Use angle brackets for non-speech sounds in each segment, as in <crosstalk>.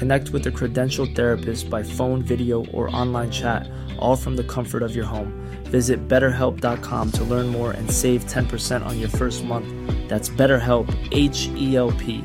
Connect with a credentialed therapist by phone, video, or online chat, all from the comfort of your home. Visit betterhelp.com to learn more and save 10% on your first month. That's BetterHelp, H E L P.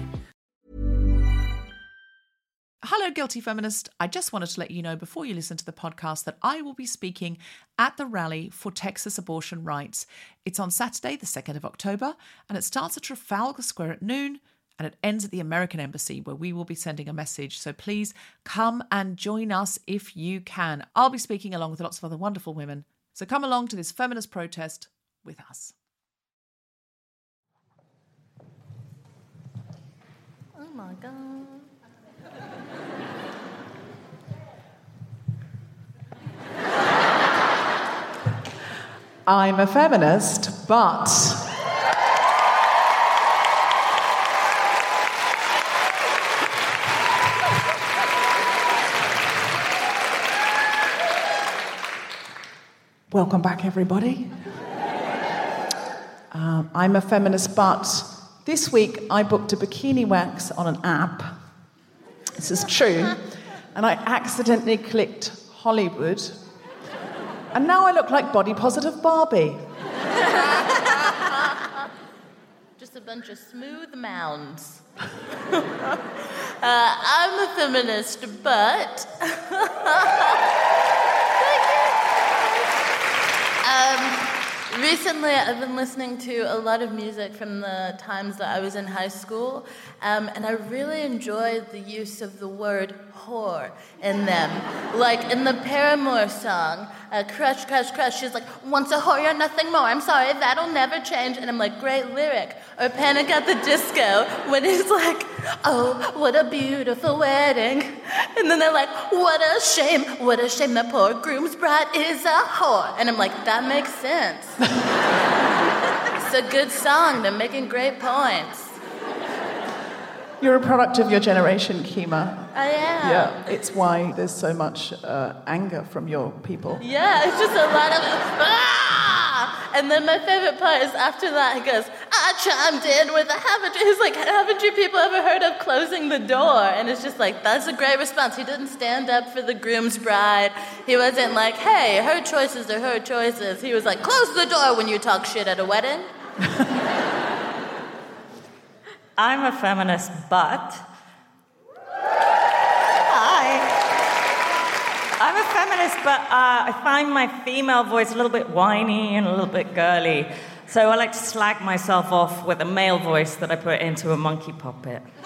Hello, Guilty Feminist. I just wanted to let you know before you listen to the podcast that I will be speaking at the rally for Texas abortion rights. It's on Saturday, the 2nd of October, and it starts at Trafalgar Square at noon and it ends at the American Embassy where we will be sending a message. So please come and join us if you can. I'll be speaking along with lots of other wonderful women. So come along to this feminist protest with us. Oh my god. I'm a feminist, but Welcome back, everybody. Um, I'm a feminist, but this week I booked a bikini wax on an app. This is true. And I accidentally clicked Hollywood. And now I look like body positive Barbie. <laughs> Just a bunch of smooth mounds. <laughs> uh, I'm a feminist, but. <laughs> um, recently, I've been listening to a lot of music from the times that I was in high school, um, and I really enjoyed the use of the word whore in them. Like in the Paramore song, Crush, Crush, Crush, she's like, once a whore, you're nothing more. I'm sorry, that'll never change. And I'm like, great lyric. Or Panic at the Disco, when it's like, oh, what a beautiful wedding. And then they're like, what a shame, what a shame, the poor groom's bride is a whore. And I'm like, that makes sense. <laughs> it's a good song, they're making great points. You're a product of your generation, Kemah. I am. Yeah, it's why there's so much uh, anger from your people. Yeah, it's just a lot of ah! And then my favorite part is after that he goes, I chimed in with a haven't you? He's like, haven't you people ever heard of closing the door? And it's just like, that's a great response. He didn't stand up for the groom's bride. He wasn't like, hey, her choices are her choices. He was like, close the door when you talk shit at a wedding. <laughs> I'm a feminist, but. Hi. I'm a feminist, but uh, I find my female voice a little bit whiny and a little bit girly. So I like to slag myself off with a male voice that I put into a monkey puppet. <laughs>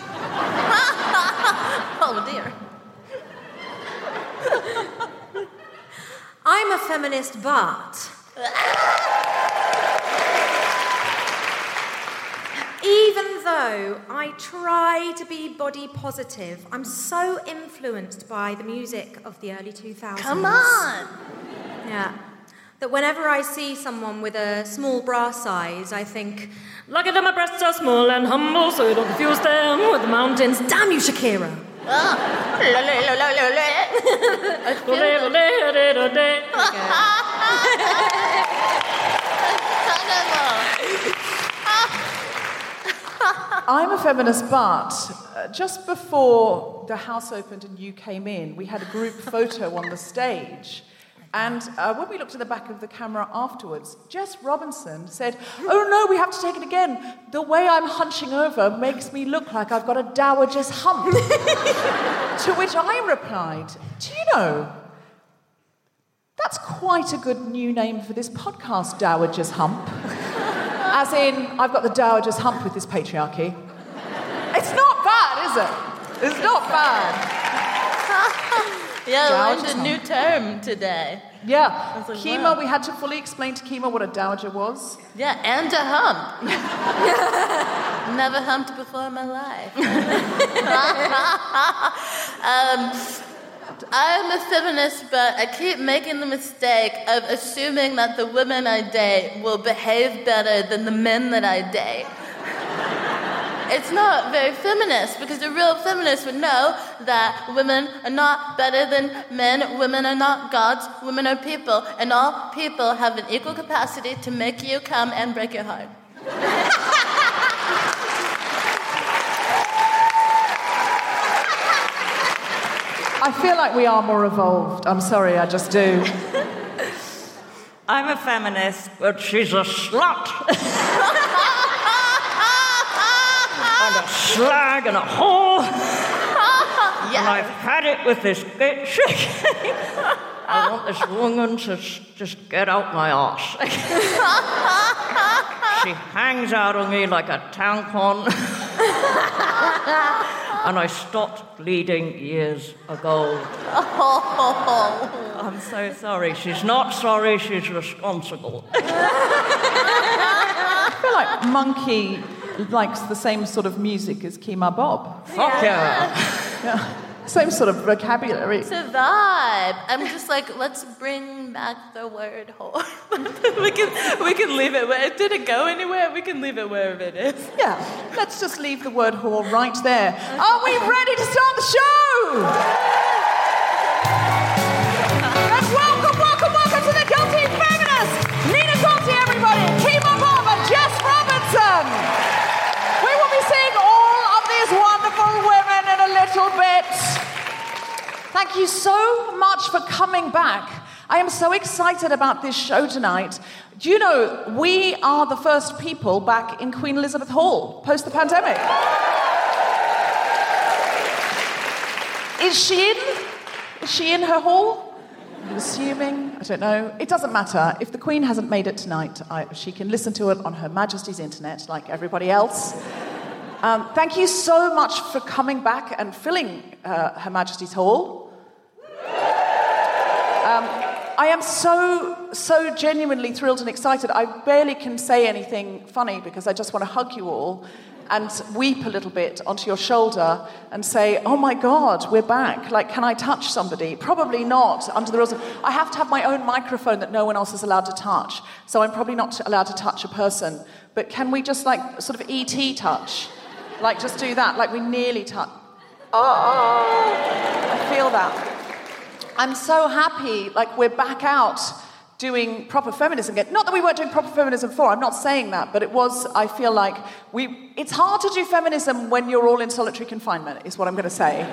oh dear. <laughs> I'm a feminist, but. <laughs> Even though I try to be body positive, I'm so influenced by the music of the early 2000s. Come on. Yeah. That whenever I see someone with a small bra size, I think, Lucky that my breasts are small and humble, so you don't confuse them with the mountains. Damn you, Shakira! Oh. <laughs> <laughs> I'm a feminist, but uh, just before the house opened and you came in, we had a group photo on the stage. And uh, when we looked at the back of the camera afterwards, Jess Robinson said, Oh no, we have to take it again. The way I'm hunching over makes me look like I've got a dowager's hump. <laughs> to which I replied, Do you know, that's quite a good new name for this podcast, Dowager's Hump. As in, I've got the Dowager's Hump with this patriarchy. It's not bad, is it? It's not bad. <laughs> Yeah, I learned a new term today. Yeah. like, Kemah, wow. we had to fully explain to Kemah what a dowager was. Yeah, and a hump. <laughs> Never humped before in my life. <laughs> um, I'm a feminist, but I keep making the mistake of assuming that the women I date will behave better than the men that I date. It's not very feminist because a real feminist would know that women are not better than men, women are not gods, women are people, and all people have an equal capacity to make you come and break your heart. I feel like we are more evolved. I'm sorry, I just do. <laughs> I'm a feminist, but she's a slut. <laughs> and a slag and a whore. <laughs> And I've had it with this bitch. I want this woman to just get out my arse. she hangs out on me like a tampon. And I stopped bleeding years ago. Oh. I'm so sorry. She's not sorry, she's responsible. <laughs> I feel like Monkey likes the same sort of music as Kemah Bob. Fuck yeah. Yeah. Same sort of vocabulary. It's a vibe. I'm just like, let's bring back the word whore. <laughs> we can we can leave it where it go anywhere? We can leave it wherever it is. Yeah, let's just leave the word whore right there. Are we ready to start the show? Welcome, welcome, welcome to the Guilty! Nina Conti, everybody! Kemah Bob and Jess Robinson! We will be seeing all of these wonderful women in a little bit. Thank you so much for coming back. I am so excited about this show tonight. Do you know, we are the first people back in Queen Elizabeth Hall post the pandemic. Is she in? Is she in her hall? I'm assuming. I don't know. It doesn't matter. If the Queen hasn't made it tonight, I, she can listen to it on Her Majesty's internet like everybody else. Um, thank you so much for coming back and filling uh, Her Majesty's Hall. Um, I am so, so genuinely thrilled and excited. I barely can say anything funny because I just want to hug you all and weep a little bit onto your shoulder and say, Oh my God, we're back. Like, can I touch somebody? Probably not under the rules. Of, I have to have my own microphone that no one else is allowed to touch. So I'm probably not allowed to touch a person. But can we just, like, sort of ET touch? Like, just do that. Like, we nearly touch. Oh, I feel that. I'm so happy, like we're back out doing proper feminism again. Not that we weren't doing proper feminism before, I'm not saying that, but it was, I feel like, we, it's hard to do feminism when you're all in solitary confinement, is what I'm going to say.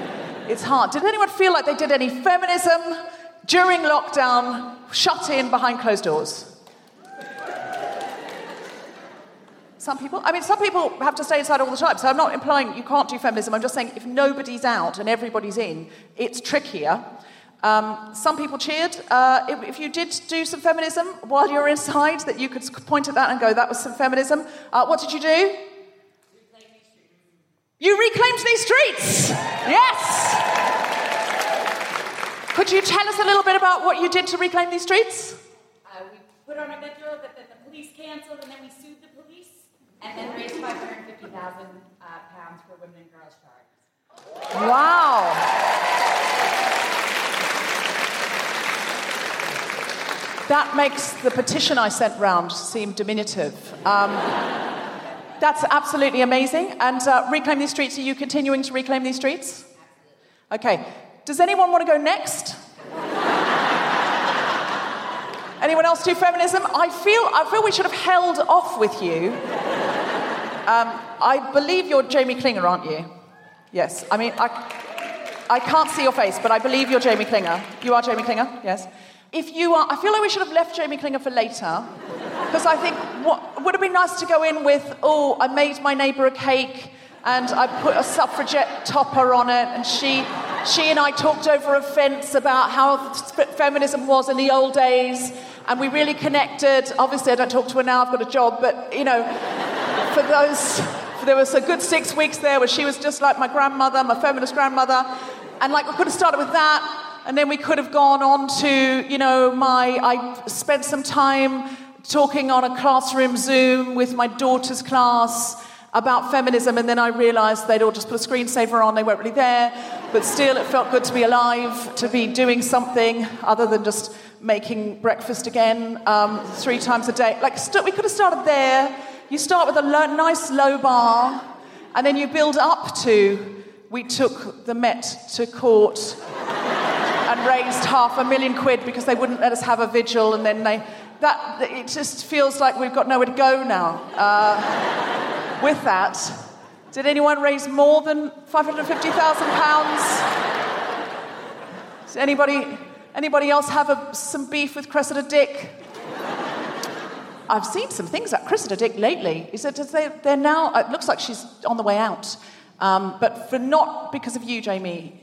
It's hard. Did anyone feel like they did any feminism during lockdown, shut in behind closed doors? Some people, I mean, some people have to stay inside all the time. So I'm not implying you can't do feminism. I'm just saying if nobody's out and everybody's in, it's trickier. Um, some people cheered. Uh, if, if, you did do some feminism while you were inside, that you could point at that and go, that was some feminism. Uh, what did you do? You reclaimed these streets! Yes! Could you tell us a little bit about what you did to reclaim these streets? Uh, we put on a video that, that the police cancelled and then we sued the police and then raised 550,000 uh, pounds for women and girls charges. Wow. That makes the petition I sent round seem diminutive. Um, that's absolutely amazing. And uh, reclaim these streets. Are you continuing to reclaim these streets? Okay. Does anyone want to go next? Anyone else do feminism? I feel, I feel we should have held off with you. Um, I believe you're Jamie Klingler, aren't you? Yes. I mean, I, I can't see your face, but I believe you're Jamie Klingler. You are Jamie Klingler? Yes. If you are, I feel like we should have left Jamie Klingler for later. Because I think what would have been nice to go in with, oh, I made my neighbour a cake and I put a suffragette topper on it, and she, she and I talked over a fence about how feminism was in the old days, and we really connected. Obviously, I don't talk to her now, I've got a job, but you know, for those, there was a good six weeks there where she was just like my grandmother, my feminist grandmother, and like we could have started with that. And then we could have gone on to, you know, my, I spent some time talking on a classroom Zoom with my daughter's class about feminism, and then I realized they'd all just put a screensaver on, they weren't really there. But still, it felt good to be alive, to be doing something other than just making breakfast again um, three times a day. Like, st- we could have started there. You start with a lo- nice low bar, and then you build up to we took the Met to court and raised half a million quid because they wouldn't let us have a vigil, and then they. That, it just feels like we've got nowhere to go now. Uh, with that, did anyone raise more than £550,000? Does anybody, anybody else have a, some beef with Cressida Dick? I've seen some things at Cressida Dick lately. Is that they, they're now, it looks like she's on the way out. Um, but for not because of you, Jamie,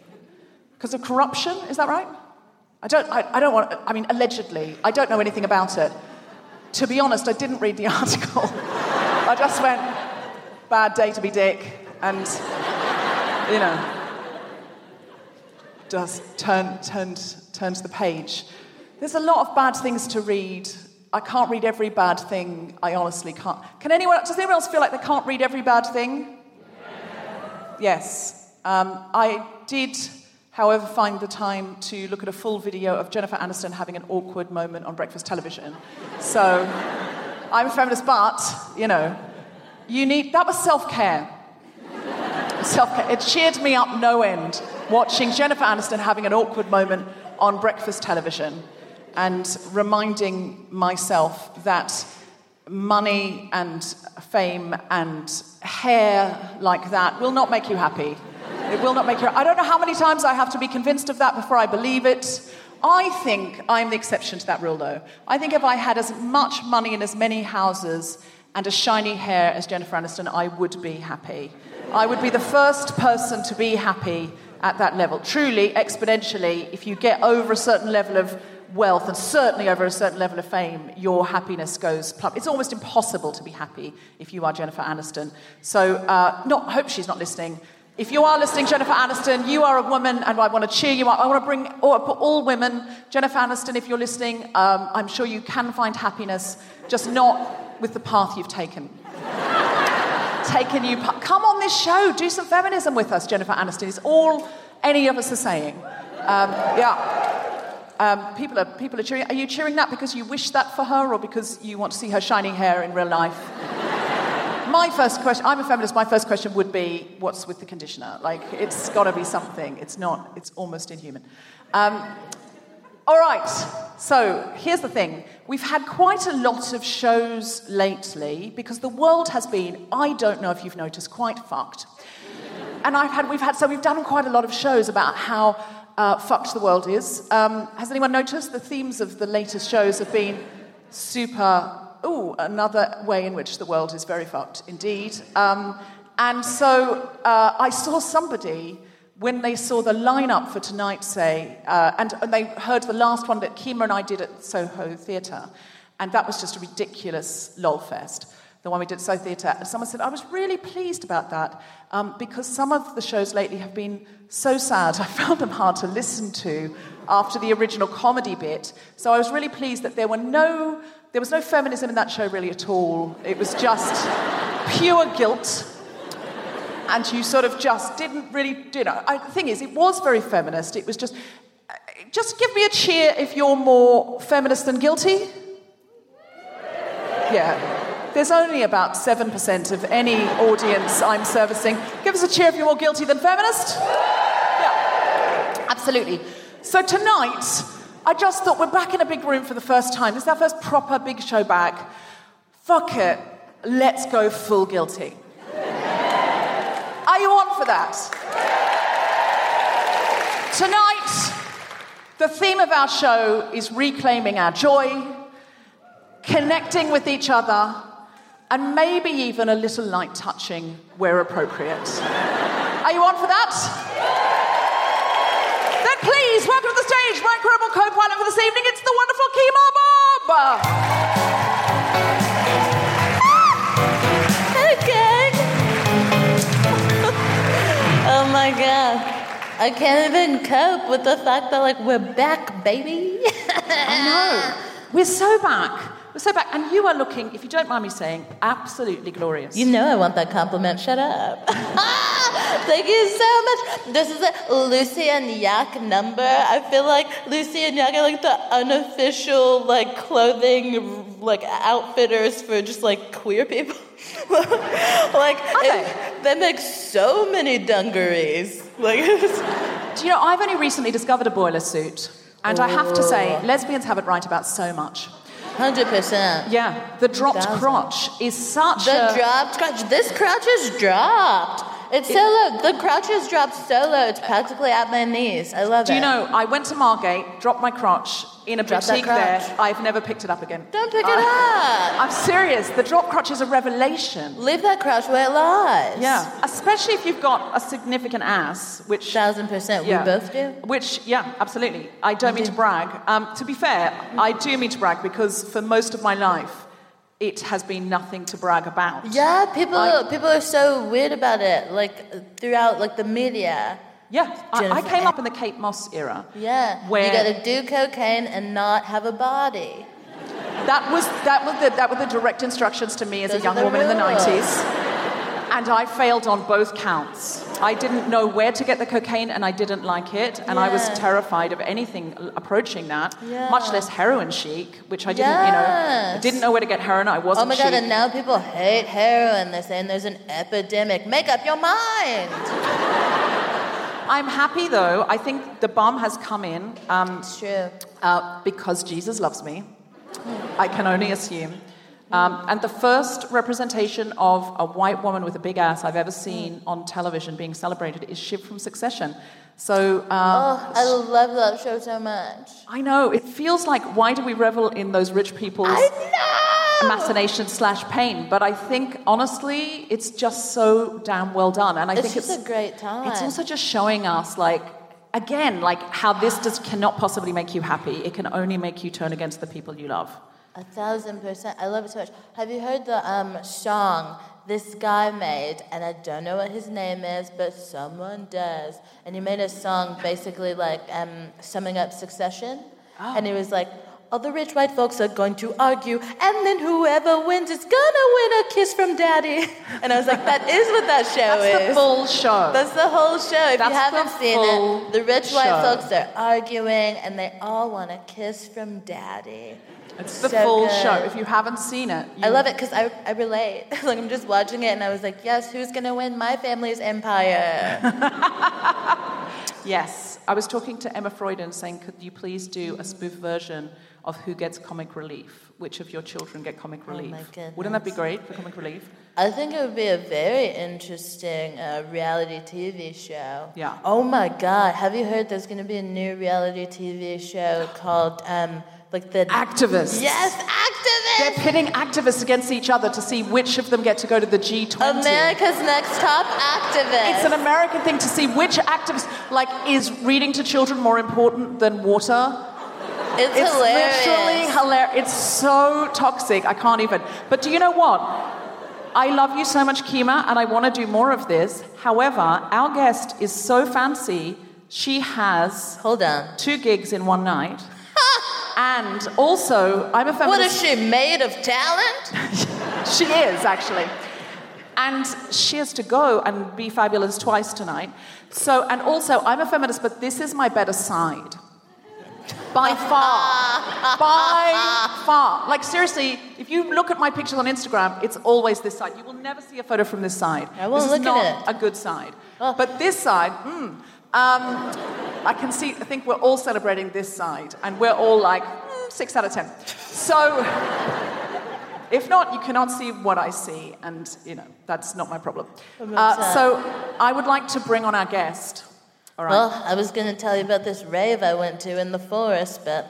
because of corruption, is that right? I don't, I, I, don't want, I mean, allegedly, I don't know anything about it. To be honest, I didn't read the <laughs> article. I just went, bad day to be Dick, and, you know, just turned, turned, turned the page. There's a lot of bad things to read. I can't read every bad thing. I honestly can't. Can anyone, does anyone else feel like they can't read every bad thing? Yes. Um, I did however, find the time to look at a full video of Jennifer Aniston having an awkward moment on breakfast television. So, I'm a feminist, but, you know, you need, that was self care. Self care. It cheered me up no end watching Jennifer Aniston having an awkward moment on breakfast television and reminding myself that money and fame and hair like that will not make you happy. It will not make you. I don't know how many times I have to be convinced of that before I believe it. I think I'm the exception to that rule, though. I think if I had as much money in as many houses and as shiny hair as Jennifer Aniston, I would be happy. I would be the first person to be happy at that level. Truly, exponentially, if you get over a certain level of wealth and certainly over a certain level of fame, your happiness goes plump. It's almost impossible to be happy if you are Jennifer Aniston. So, uh, not, hope she's not listening. If you are listening, Jennifer Aniston, you are a woman, and I want to cheer you up. I want to bring all, all women, Jennifer Aniston, if you're listening, um, I'm sure you can find happiness, just not with the path you've taken. <laughs> taken you. Come on this show, do some feminism with us, Jennifer Aniston. It's all any of us are saying. Um, yeah. Um, people, are, people are cheering. Are you cheering that because you wish that for her or because you want to see her shiny hair in real life? My first question, I'm a feminist, my first question would be, what's with the conditioner? Like, it's got to be something. It's not, it's almost inhuman. Um, all right, so here's the thing. We've had quite a lot of shows lately because the world has been, I don't know if you've noticed, quite fucked. And I've had, we've had, so we've done quite a lot of shows about how uh, fucked the world is. Um, has anyone noticed the themes of the latest shows have been super, ooh, another way in which the world is very fucked indeed. Um, and so uh, I saw somebody when they saw the lineup for tonight say, uh, and, and they heard the last one that Kemah and I did at Soho Theatre, and that was just a ridiculous lol fest. The one we did at Soho Theatre. Someone said, I was really pleased about that um, because some of the shows lately have been so sad, <laughs> I found them hard to listen to after the original comedy bit. So I was really pleased that there were no, there was no feminism in that show really at all. It was just pure guilt and you sort of just didn't really, you know. I, the thing is, it was very feminist. It was just, just give me a cheer if you're more feminist than guilty. Yeah. There's only about 7% of any audience I'm servicing. Give us a cheer if you're more guilty than feminist. Yeah. Absolutely. So tonight, I just thought we're back in a big room for the first time. This is our first proper big show back. Fuck it. Let's go full guilty. Are you on for that? Tonight, the theme of our show is reclaiming our joy, connecting with each other, and maybe even a little light touching where appropriate. Are you on for that? Please welcome to the stage my incredible co-pilot for this evening. It's the wonderful Kemah Bob. <laughs> Oh my god. I can't even cope with the fact that like we're back, baby. <laughs> I know. We're so back. We're so back. And you are looking, if you don't mind me saying, absolutely glorious. You know I want that compliment. Shut up. <laughs> Thank you so much. This is a Lucy and Yak number. I feel like Lucy and Yak are like the unofficial like clothing like outfitters for just like queer people. <laughs> like it- they make so many dungarees. Like <laughs> Do you know, I've only recently discovered a boiler suit. And I have to say, oh. lesbians have it right about so much. Hundred percent. Yeah, the dropped crotch is such The a. dropped crotch. This crotch is dropped. It's so low. The crotch is dropped so low. It's practically at my knees. I love it. Do you know, I went to Margate, dropped my crotch in a Drop that boutique there. I've never picked it up again. Don't pick it up. I'm serious. The drop crotch is a revelation. Leave that crotch where it lies. Yeah, especially if you've got a significant ass, which Thousand percent. Yeah. We both do. Which, yeah, absolutely. I don't mean to brag. Um, to be fair, I do mean to brag because for most of my life, it has been nothing to brag about. Yeah, people I- people are so weird about it. Like throughout like the media. Yeah, I, I came up in the Kate Moss era. Yeah. Where- you gotta do cocaine and not have a body. That was that was the that were the direct instructions to me as Those a young woman in the nineties, and I failed on both counts. I didn't know where to get the cocaine, and I didn't like it, and I was terrified of anything approaching that. Yeah. Much less heroin chic, which I didn't, you know, I didn't know where to get heroin. I wasn't Oh my god, chic. and now people hate heroin. They're saying there's an epidemic. Make up your mind. <laughs> I'm happy though. I think the bomb has come in. Um, It's true. uh, because Jesus loves me. I can only assume. Um, and the first representation of a white woman with a big ass I've ever seen on television being celebrated is Shiv from Succession. So uh, Oh, I love that show so much. I know it feels like why do we revel in those rich people's machination slash pain? But I think honestly, it's just so damn well done, and I It's think it's a great time. it's also just showing us like again like how this just cannot possibly make you happy. It can only make you turn against the people you love. A thousand percent. I love it so much. Have you heard the um, song this guy made? And I don't know what his name is, but someone does. And he made a song basically like um, summing up Succession. And he was like, all the rich white folks are going to argue, and then whoever wins is gonna win a kiss from daddy. <laughs> And I was like, that is what that show That's is. That's the full show. That's the whole show. If That's you haven't seen it, the rich white folks are arguing, and they all want a kiss from daddy. It's the So full good. show. If you haven't seen it, I love it because I, I relate. <laughs> like I'm just watching it and I was like, yes, who's gonna win my family's empire? <laughs> Yes. I was talking to Emma Freuden saying, could you please do a spoof version of Who Gets Comic Relief? Which of your children get comic relief? Oh Wouldn't that be great for comic relief? I think it would be a very interesting uh, reality TV show. Yeah. Oh my God! Have you heard there's going to be a new reality TV show called um, like the Activists. Yes, activists. They're pitting activists against each other to see which of them get to go to the G20. America's Next Top Activist. It's an American thing to see which activists, like, is reading to children more important than water? It's, It's hilarious. literally hilarious. It's so toxic. I can't even. But do you know what? I love you so much, Kemah, and I want to do more of this. However, our guest is so fancy. She has hold on two gigs in one night, and also I'm a feminist. What is she made of talent? <laughs> she is actually. And she has to go and be fabulous twice tonight. So, and also, I'm a feminist, but this is my better side. By <laughs> far. By far. Like, seriously, if you look at my pictures on Instagram, it's always this side. You will never see a photo from this side. I won't this look is at it. a good side. But this side, mm, um, I can see, I think we're all celebrating this side, and we're all like, mm, six out of ten. So, if not, you cannot see what I see, and you know that's not my problem. Uh, so I would like to bring on our guest. All right. Well, I was going to tell you about this rave I went to in the forest, but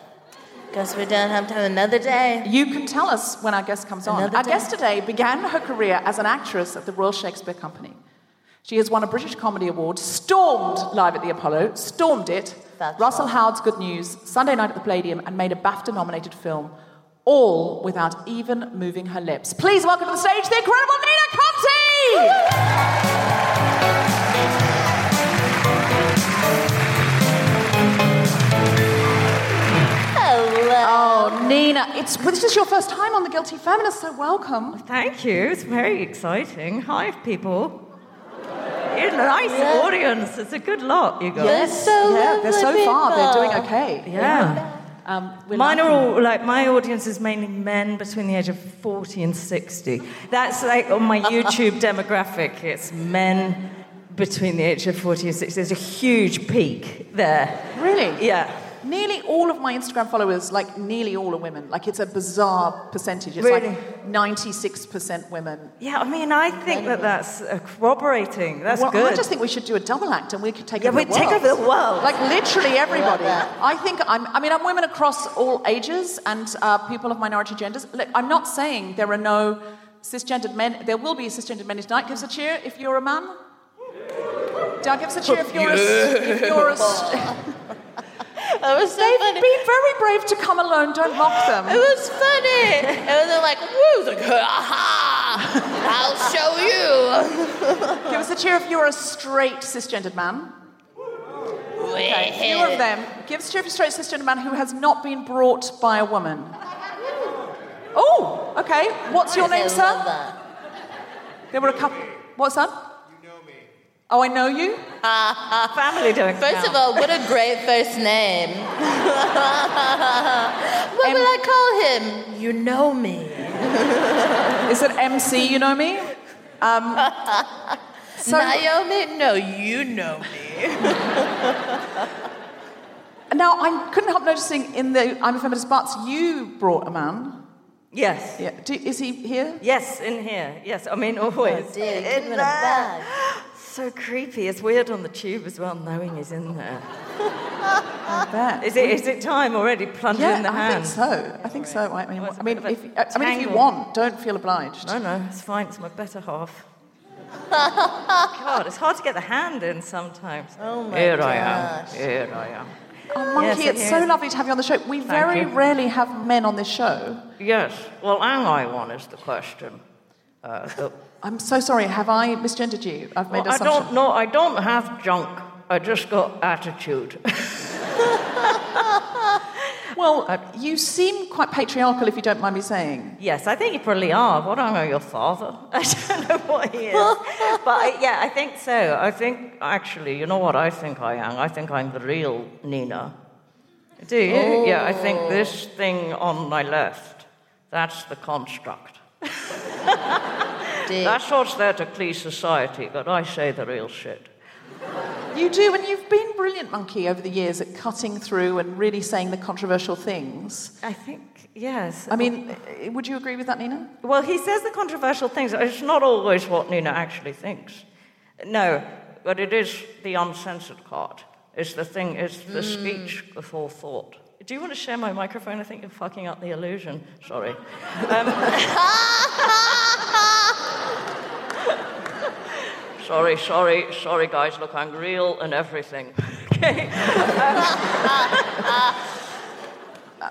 guess we don't have time another day. You can tell us when our guest comes on. Another our day. guest today began her career as an actress at the Royal Shakespeare Company. She has won a British Comedy Award, stormed live at the Apollo, stormed it, Russell Howard's Good News, Sunday Night at the Palladium, and made a BAFTA nominated film, all without even moving her lips. Please welcome to the stage the incredible Nina Conti! Hello. Oh, Nina, it's, well, this is your first time on The Guilty Feminist, so welcome. Thank you. It's very exciting. Hi, people. You're a nice Yeah. audience. It's a good lot, you guys. They're so yeah, they're so lovely far, they're doing okay. Yeah. Um, we're Mine are all like my audience is mainly men between the age of 40 and 60. That's like on my <laughs> YouTube demographic. It's men between the age of 40 and 60. There's a huge peak there. Really? Yeah. Nearly all of my Instagram followers, like nearly all are women. Like it's a bizarre percentage. It's Really? like 96% women. Yeah, I mean, I think that that's uh, corroborating. That's well, good. I just think we should do a double act and we could take Yeah, over we'd the take world. over the world. Like literally everybody. that. I think I'm. I mean, I'm women across all ages and uh, people of minority genders. Look, I'm not saying there are no cisgendered men. There will be cisgendered men tonight. Give us a cheer if you're a man. Down, give us a cheer if you're a. If you're a <laughs> That was so They've funny. been very brave to come alone. Don't mock them. It was funny. It was like, woo, like, aha, I'll show you. Give us a cheer if you're a straight cisgendered man. Okay, few of them. Give us a cheer if you're a straight cisgendered man who has not been brought by a woman. Oh, okay. What's your name, sir? There were a couple. What's that? You know me. Oh, I know you. <laughs> Family don't First count. of all, what a great first name. <laughs> what Em- will I call him? You know me. Is it MC? You know me. Um, <laughs> so Naomi? No, you know me. now I couldn't help noticing in the I'm a feminist butts you brought a man. Yes. Yeah. Do, is he here? Yes, in here. Yes, I mean always. Oh, dear, in give him a there. bag. So creepy. It's weird on the tube as well, knowing he's in there. <laughs> I bet. Is it? Is it time already? Plunge Yeah, in the hand? I think so. I think so. I mean, it's a I mean, if, a I mean, if you want, don't feel obliged. No, no, it's fine. It's my better half. <laughs> God, it's hard to get the hand in sometimes. Oh my Here gosh. I am. Here I am. Oh, Monkey, Yes, it's it so lovely to have you on the show. We very you. rarely have men on this show. Yes. Well, am I one? Is the question. Uh, the- I'm so sorry. Have I misgendered you? I've made Well, I assumption. don't know. I don't have junk. I just got attitude. <laughs> Well, you seem quite patriarchal, if you don't mind me saying. Yes, I think you probably are. What I know your father. <laughs> I don't know what he is. <laughs> but I, yeah, I think so. I think, actually, you know what I think I am? I think I'm the real Nina. Do you? Yeah, I think this oh. thing on my left, that's the construct. Deep. That's what's there to please society, but I say the real shit. You do, and you've been brilliant, Monkey, over the years at cutting through and really saying the controversial things. I think, yes. I mean, would you agree with that, Nina? Well, he says the controversial things. It's not always what Nina actually thinks. No, but it is the uncensored part. It's the thing, it's the Mm. speech before thought. Do you want to share my microphone? I think you're fucking up the illusion. Sorry. <laughs> Um, <laughs> sorry, sorry, sorry, guys. Look, I'm real and everything. <laughs> Okay. Uh,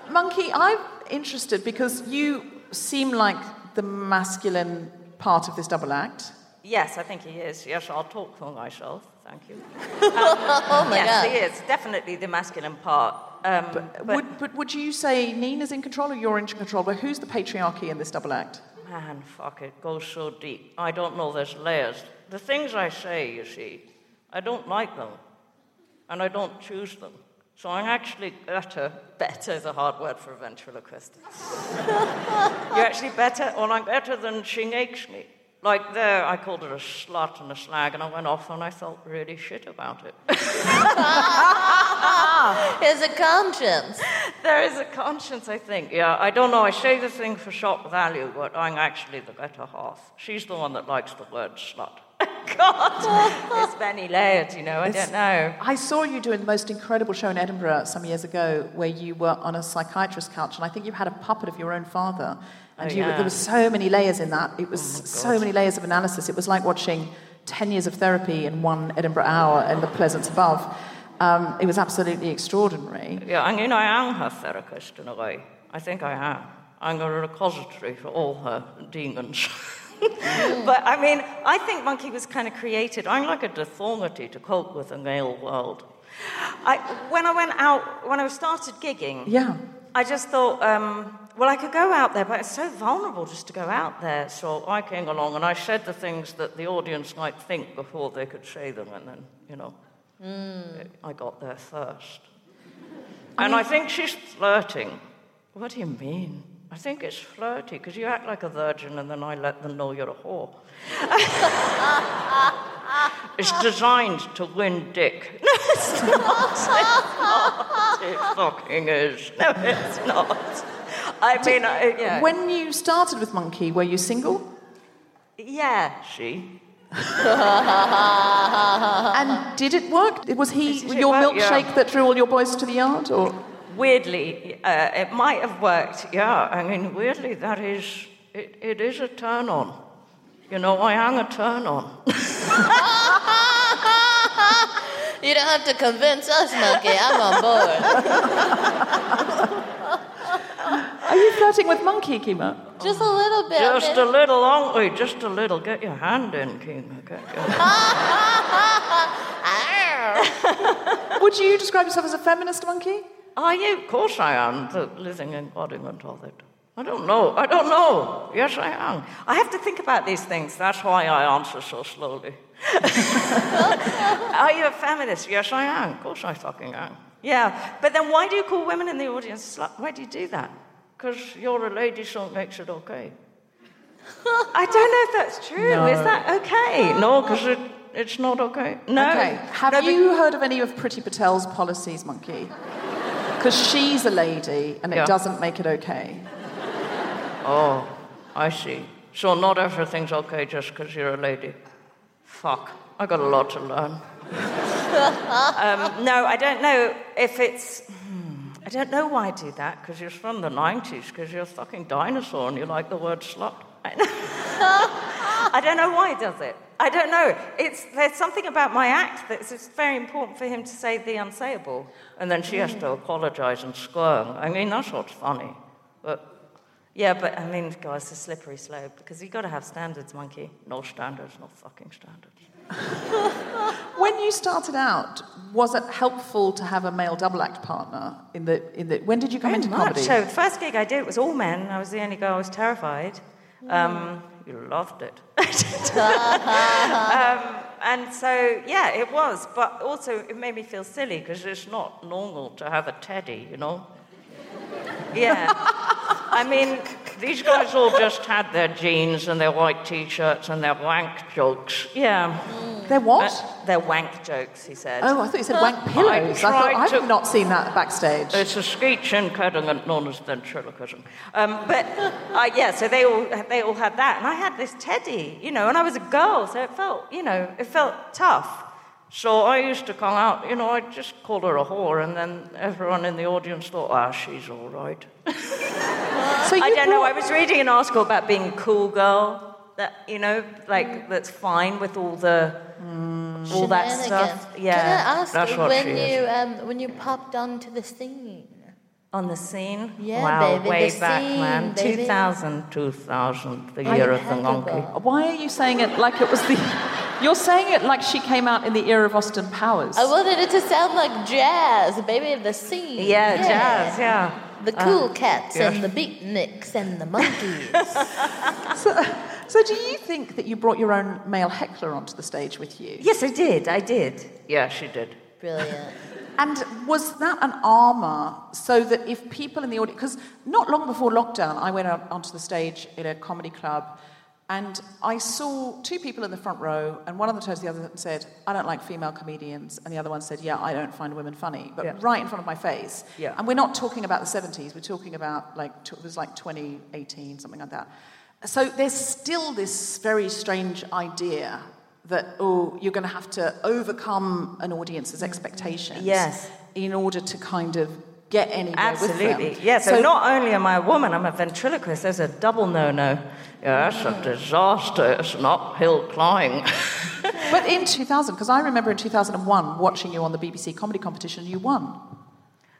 <laughs> Monkey, I'm interested because you seem like the masculine part of this double act. Yes, I think he is. Yes, I'll talk for myself. Thank you. <laughs> Oh my yes, God. he is. Definitely the masculine part. Um, but, would, but would you say Nina's in control or you're in control? But who's the patriarchy in this double act? man, fuck it, goes so deep. I don't know there's layers. The things I say, you see, I don't like them, and I don't choose them. So I'm actually better. Better is a hard word for a ventriloquist. <laughs> You're actually better, well, I'm better than she makes me. Like there, I called her a slut and a slag, and I went off and I felt really shit about it. <laughs> There's a conscience. There is a conscience, I think. Yeah, I don't know. I say the thing for shock value, but I'm actually the better half. She's the one that likes the word slut. <laughs> God, it's many layered, you know. I It's- don't know. I saw you doing the most incredible show in Edinburgh some years ago where you were on a psychiatrist's couch and I think you had a puppet of your own father. And Oh, you, yeah. there were so many layers in that. It was so many layers of analysis. It was like watching 10 years of therapy in one Edinburgh hour in the Pleasance above. Um, it was absolutely extraordinary. Yeah, I mean, I am her therapist in a way. I think I am. I'm a repository for all her demons. <laughs> <laughs> but I mean, I think Monkey was kind of created. I'm like a deformity to cope with a male world. I, when I went out, when I started gigging, Yeah. I just thought, um, well, I could go out there, but it's so vulnerable just to go out there. So I came along and I said the things that the audience might think before they could say them, and then, you know, I got there first. And I think she's flirting. What do you mean? I think it's flirty because you act like a virgin and then I let them know you're a whore. <laughs> it's designed to win dick. <laughs> No, it's not. It's not. It fucking is. No, it's not. I mean, I, yeah. When you started with Monkey, were you single? yeah, she. And did it work? Was he Did your work? Yeah. milkshake that drew all your boys to the yard? Or Weirdly, uh, it might have worked. Yeah, I mean, weirdly, that is, it, it is a turn on. You know, I am a turn on. <laughs> You don't have to convince us, Monkey. I'm on board. <laughs> are you flirting with Monkey, Kemah? Just a little bit. Just a little, aren't we? Just a little. Get your hand in, King. Get your- <laughs> Would you describe yourself as a feminist, Monkey? Oh, Are you? Of course I am. The living embodiment of it. I don't know. I don't know. Yes, I am. I have to think about these things. That's why I answer so slowly. <laughs> Are you a feminist? Yes, I am. Of course I fucking am. Yeah, but then why do you call women in the audience slut? Why do you do that? Because you're a lady, so it makes it okay. <laughs> I don't know if that's true. Is that okay? No, because it, it's not okay. No. Okay. Have No, but- you heard of any of Priti Patel's policies, Monkey? Because she's a lady and it Yeah. doesn't make it okay. Oh, I see. So not everything's okay just because you're a lady. Fuck, I got a lot to learn. <laughs> um, no, I don't know if it's. hmm, I don't know why I do that because you're from the 90s, because you're a fucking dinosaur and you like the word slut. I don't know why he does it. I don't know. It's, there's something about my act that's it's very important for him to say the unsayable. And then she has to mm. apologize and squirm. I mean, that's what's funny. But yeah, but I mean, guys, it's a slippery slope because you've got to have standards, monkey. No standards, no fucking standards. <laughs> When you started out, was it helpful to have a male double act partner? In the, in the, when did you come Very into much. comedy? So the first gig I did was all men. I was the only girl. I was terrified. Um, you loved it. <laughs> um, and so yeah, it was. But also it made me feel silly because it's not normal to have a teddy, you know. Yeah. I mean, these guys all just had their jeans and their white t-shirts and their wank jokes. Yeah. They're what? Uh, they're wank jokes, he said. oh, I thought you said wank pillows. I thought. I've to- not seen that backstage. It's a speech impediment known as ventriloquism. Um, but uh, yeah, so they all they all had that, and I had this teddy, you know, and I was a girl, so it felt, you know, it felt tough. So I used to come out, you know, I just called her a whore, and then everyone in the audience thought, ah, she's all right. <laughs> So I don't know. I was reading an article about being a cool girl. That you know, like that's fine with all the all that stuff. Yeah, Can I ask that's what when you um, when you popped onto the scene? On the scene? Yeah, wow, baby, way the back, scene, man. baby. 2000, 2000, the year of the monkey. Impeccable. Why are you saying it like it was the. You're saying it like she came out in the era of Austin Powers. I wanted it to sound like jazz, baby, of the scene. Yeah, jazz, yeah. The ah. cool cats yeah. and the beatniks and the monkeys. <laughs> So, so do you think that you brought your own male heckler onto the stage with you? Yes, I did. I did. Yeah, she did. Brilliant. <laughs> And was that an armour so that if people in the audience, because not long before lockdown, I went out onto the stage in a comedy club and I saw two people in the front row, and one of them turned to the other and said, I don't like female comedians. And the other one said, Yeah, I don't find women funny. But Yeah. right in front of my face. Yeah. And we're not talking about the 70s, we're talking about like, t- it was like 2018, something like that. So there's still this very strange idea that, oh, you're going to have to overcome an audience's mm. expectations Yes. in order to kind of get anywhere Absolutely. with them. Yeah, so, not only am I a woman, I'm a ventriloquist. There's a double no no. Yeah, it's a disaster. It's an uphill climb. <laughs> But in 2000, because I remember in 2001 watching you on the BBC comedy competition, you won.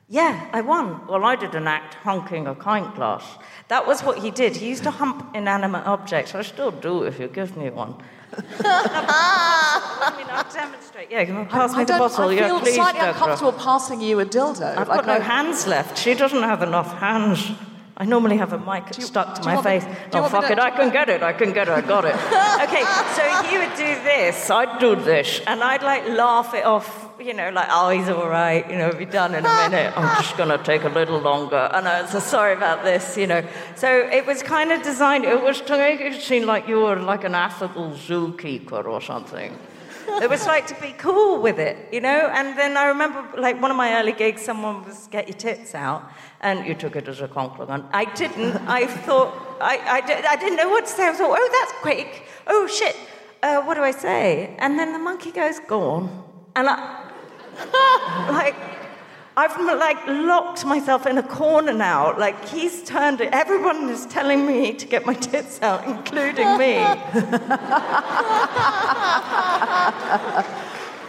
Yeah, I won. Well, I did an act honking a pint glass. That was what he did. He used to hump inanimate objects. I still do if you give me one. I mean, I'll demonstrate. Yeah, can you pass I me the don't- bottle? I yeah, feel please, slightly Deborah. uncomfortable passing you a dildo. I've Like, got no I- hands left. She doesn't have enough hands. I normally have a mic you- stuck to my me- face. oh, me fuck to- it, I can get it, I can get it, I got it. <laughs> okay, so you would do this, I'd do this, and I'd like laugh it off, you know, like, oh, he's all right, you know, it'll be done in a minute. I'm just <laughs> going to take a little longer. And I was so sorry about this, you know. So it was kind of designed, it was to make it seem like you were like an affable zookeeper or something. It was like to be cool with it, you know? And then I remember, like, one of my early gigs, someone was, get your tits out, and you took it as a compliment. I didn't. I thought, I, I, di- I didn't know what to say. I thought, oh, that's quick. Oh, shit. Uh, what do I say? And then the monkey goes, go on. And I, <laughs> like, I've like locked myself in a corner now. Like he's turned it. Everyone is telling me to get my <laughs> tits out, including me. <laughs>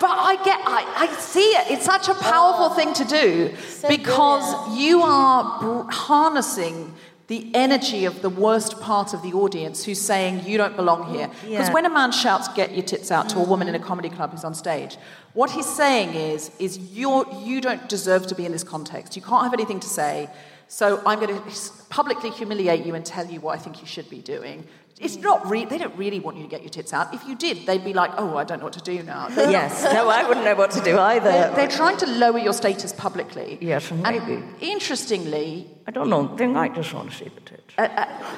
But I get, I, I see it. It's such a powerful thing to do oh, because you are br- harnessing the energy of the worst part of the audience who's saying you don't belong here. Because Yeah. when a man shouts "Get your tits out" to a woman in a comedy club who's on stage, what he's saying is, is you you don't deserve to be in this context. You can't have anything to say. So I'm going to publicly humiliate you and tell you what I think you should be doing. It's not re- they don't really want you to get your tits out. If you did, they'd be like, "Oh, I don't know what to do now." <laughs> Yes. No, I wouldn't know what to do either. They're, they're trying to lower your status publicly. Yes, maybe. And interestingly, I don't know. They might just want to see the tits. Uh,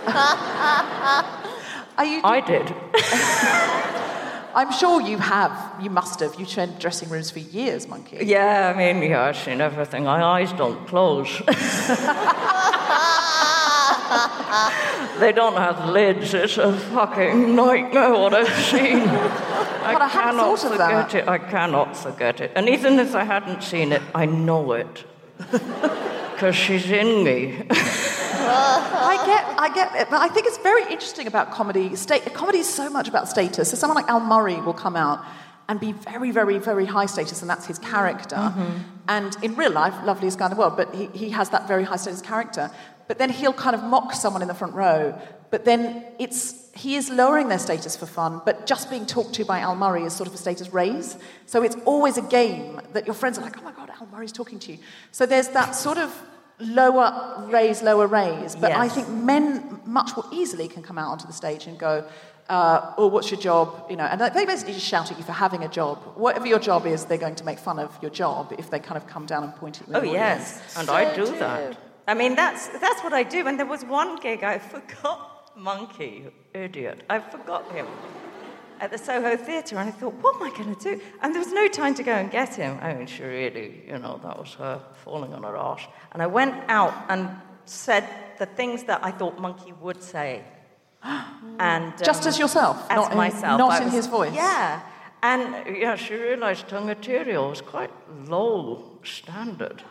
uh, <laughs> are you? I did. <laughs> I'm sure you have. You must have. You trained dressing rooms for years, monkey. Yeah, I mean, yeah, I've seen everything. My eyes don't close. <laughs> they don't have lids. It's a fucking nightmare what I've seen. <laughs> I God, I cannot forget that. it. I cannot forget it. And even if I hadn't seen it, I know it. <laughs> Because she's in me. I get, I get it, but I think it's very interesting about comedy. Sta- comedy is so much about status. So someone like Al Murray will come out and be very, very, very high status, and that's his character. Mm-hmm. And in real life, loveliest guy in the world, but he, he has that very high status character. But then he'll kind of mock someone in the front row. But then it's he is lowering their status for fun, but just being talked to by Al Murray is sort of a status raise. So it's always a game that your friends are like, oh my God, Al Murray's talking to you. So there's that sort of lower raise, lower raise. But I think men much more easily can come out onto the stage and go, uh, oh, what's your job? You know, and they basically just shout at you for having a job. Whatever your job is, they're going to make fun of your job if they kind of come down and point at you. Oh, yes. audience. And I do that. I mean, that's, that's what I do. And there was one gig I <laughs> forgot Monkey, idiot. I forgot him at the Soho Theatre, and I thought, what am I going to do? And there was no time to go and get him. I mean, she really, you know, that was her falling on her arse. And I went out and said the things that I thought Monkey would say. <gasps> And um, Just as yourself, as not in- myself, not I in his voice? Yeah, and yeah, she realised her material was quite low standard.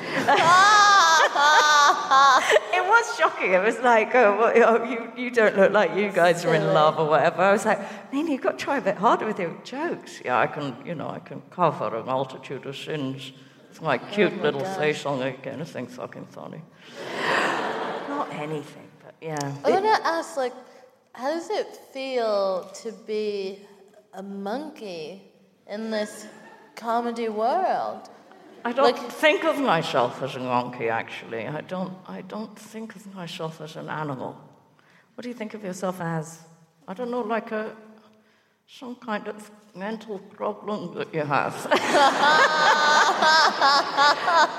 <laughs> <laughs> <laughs> it was shocking. It was like, oh, well, oh, you, you don't look like you guys are in love or whatever. I was like, Nina, you've got to try a bit harder with your jokes. Yeah, I can, you know, I can cover a multitude of sins. It's my oh cute my little gosh. face on it, anything fucking funny. <laughs> Not anything, but yeah. I want to ask, like, how does it feel to be a monkey in this comedy world? I don't Like- think of myself as a monkey, actually. I don't, I don't think of myself as an animal. What do you think of yourself as? I don't know, like a, some kind of mental problem that you have. <laughs>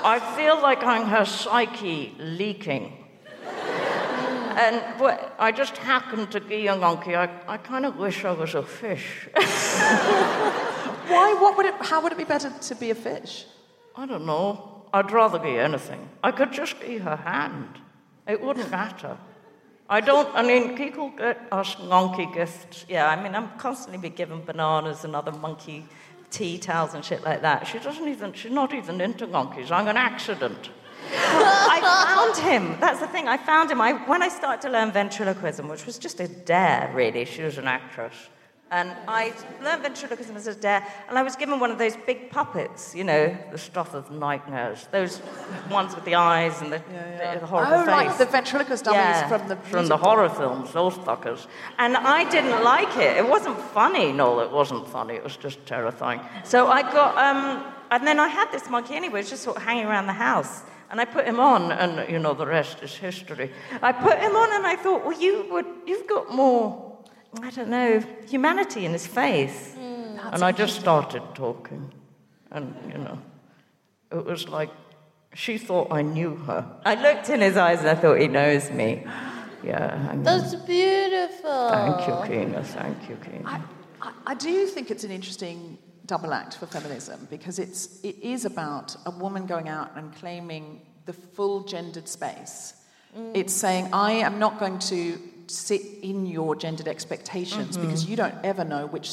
I feel like I'm her psyche leaking. And what, I just happen to be a monkey. I, I kind of wish I was a fish. <laughs> Why? What would it? How would it be better to be a fish? I don't know. I'd rather be anything. I could just be her hand. It wouldn't matter. I don't, I mean, people get us monkey gifts. Yeah, I mean, I'm constantly be given bananas and other monkey tea towels and shit like that. She doesn't even, she's not even into monkeys. I'm an accident. I found him. That's the thing. I found him. I, when I started to learn ventriloquism, which was just a dare, really, she was an actress. And I learned ventriloquism as a dare, and I was given one of those big puppets, you know, the stuff of nightmares. Those ones with the eyes and the, the horrible Oh, face. like the ventriloquist dummies Yeah, from the from the horror films, those fuckers. And I didn't like it. It wasn't funny. No, it wasn't funny. It was just terrifying. So I got, um, and then I had this monkey anyway. It was just sort of hanging around the house. And I put him on, and you know the rest is history. I put him on, and I thought, well, you would, you've got more, I don't know, humanity in his face. Mm. and I just started talking, and you know, it was like she thought I knew her. I looked in his eyes, and I thought he knows me. Yeah, I mean, That's beautiful. thank you, Kina. Thank you, Kina. I, I, I do think it's an interesting double act for feminism because it's it is about a woman going out and claiming the full gendered space. Mm. It's saying I am not going to sit in your gendered expectations because mm-hmm. you don't ever know which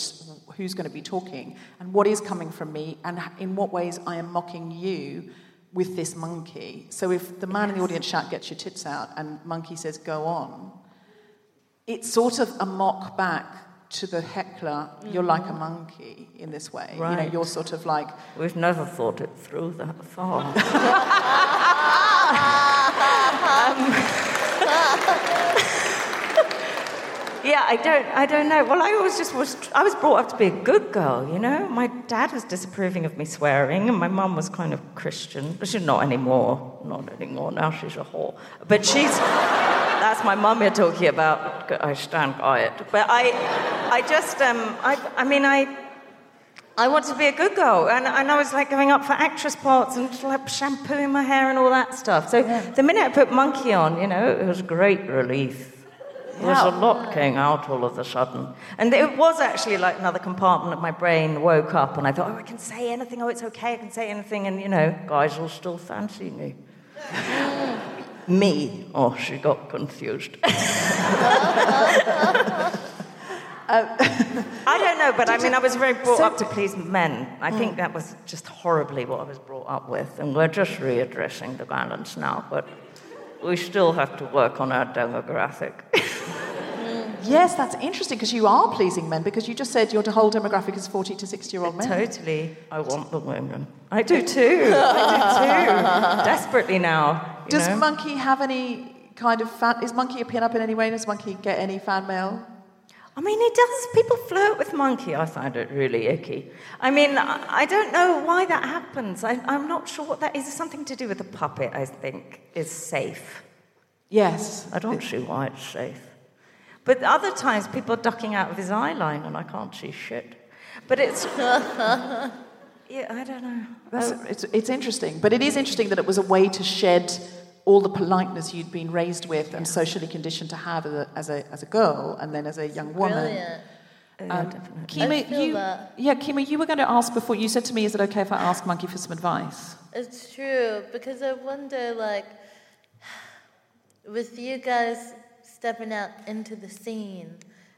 who's going to be talking and what is coming from me and in what ways I am mocking you with this monkey. So if the man in the audience shout "Get your tits out" and monkey says "Go on," it's sort of a mock back to the heckler. You're like a mm-hmm. monkey in this way. You know, you're sort of like We've never thought it through that far. <laughs> <laughs> <laughs> Um, Yeah, I don't, I don't know. Well, I always just was, I was brought up to be a good girl, you know? My dad was disapproving of me swearing, and my mum was kind of Christian. But she's not anymore. Not anymore. Now she's a whore. But she's, that's my mum you're talking about. I stand by it. But I, I just, um, I, I mean, I, I wanted to be a good girl, and, and I was like going up for actress parts and like shampooing my hair and all that stuff. So the minute I put monkey on, you know, it was great relief. There was a lot came out all of a sudden. And it was actually like another compartment of my brain woke up and I thought, oh, I can say anything. Oh, it's okay. I can say anything. And, you know, guys will still fancy me. <laughs> me. Oh, she got confused. <laughs> I don't know, but I mean, I was very brought up to please men. I think that was just horribly what I was brought up with. And we're just readdressing the balance now, but we still have to work on our demographic. <laughs> yes, that's interesting because you are pleasing men because you just said your whole demographic is 40 to 60 year old men. Totally. I want the women. I do too. I do too. <laughs> Desperately now. Does know? Monkey have any kind of fan? Is Monkey a pin up in any way? Does Monkey get any fan mail? I mean, it does. People flirt with Monkey. I find it really icky. I mean, I don't know why that happens. I, I'm not sure what that is. It's something to do with the puppet, I think, is safe. Yes. I don't see why it's safe. But other times, people are ducking out of his eye line, and I can't see shit. But it's. <laughs> yeah, I don't know. That's, oh. it's, it's interesting, but it is interesting that it was a way to shed all the politeness you'd been raised with and socially conditioned to have as a, as a, as a girl and then as a young woman. Brilliant. Um, I Kemah, you, that. yeah, Kemah, you were going to ask before. You said to me, "Is it okay if I ask Monkey for some advice?" It's true because I wonder, like, with you guys stepping out into the scene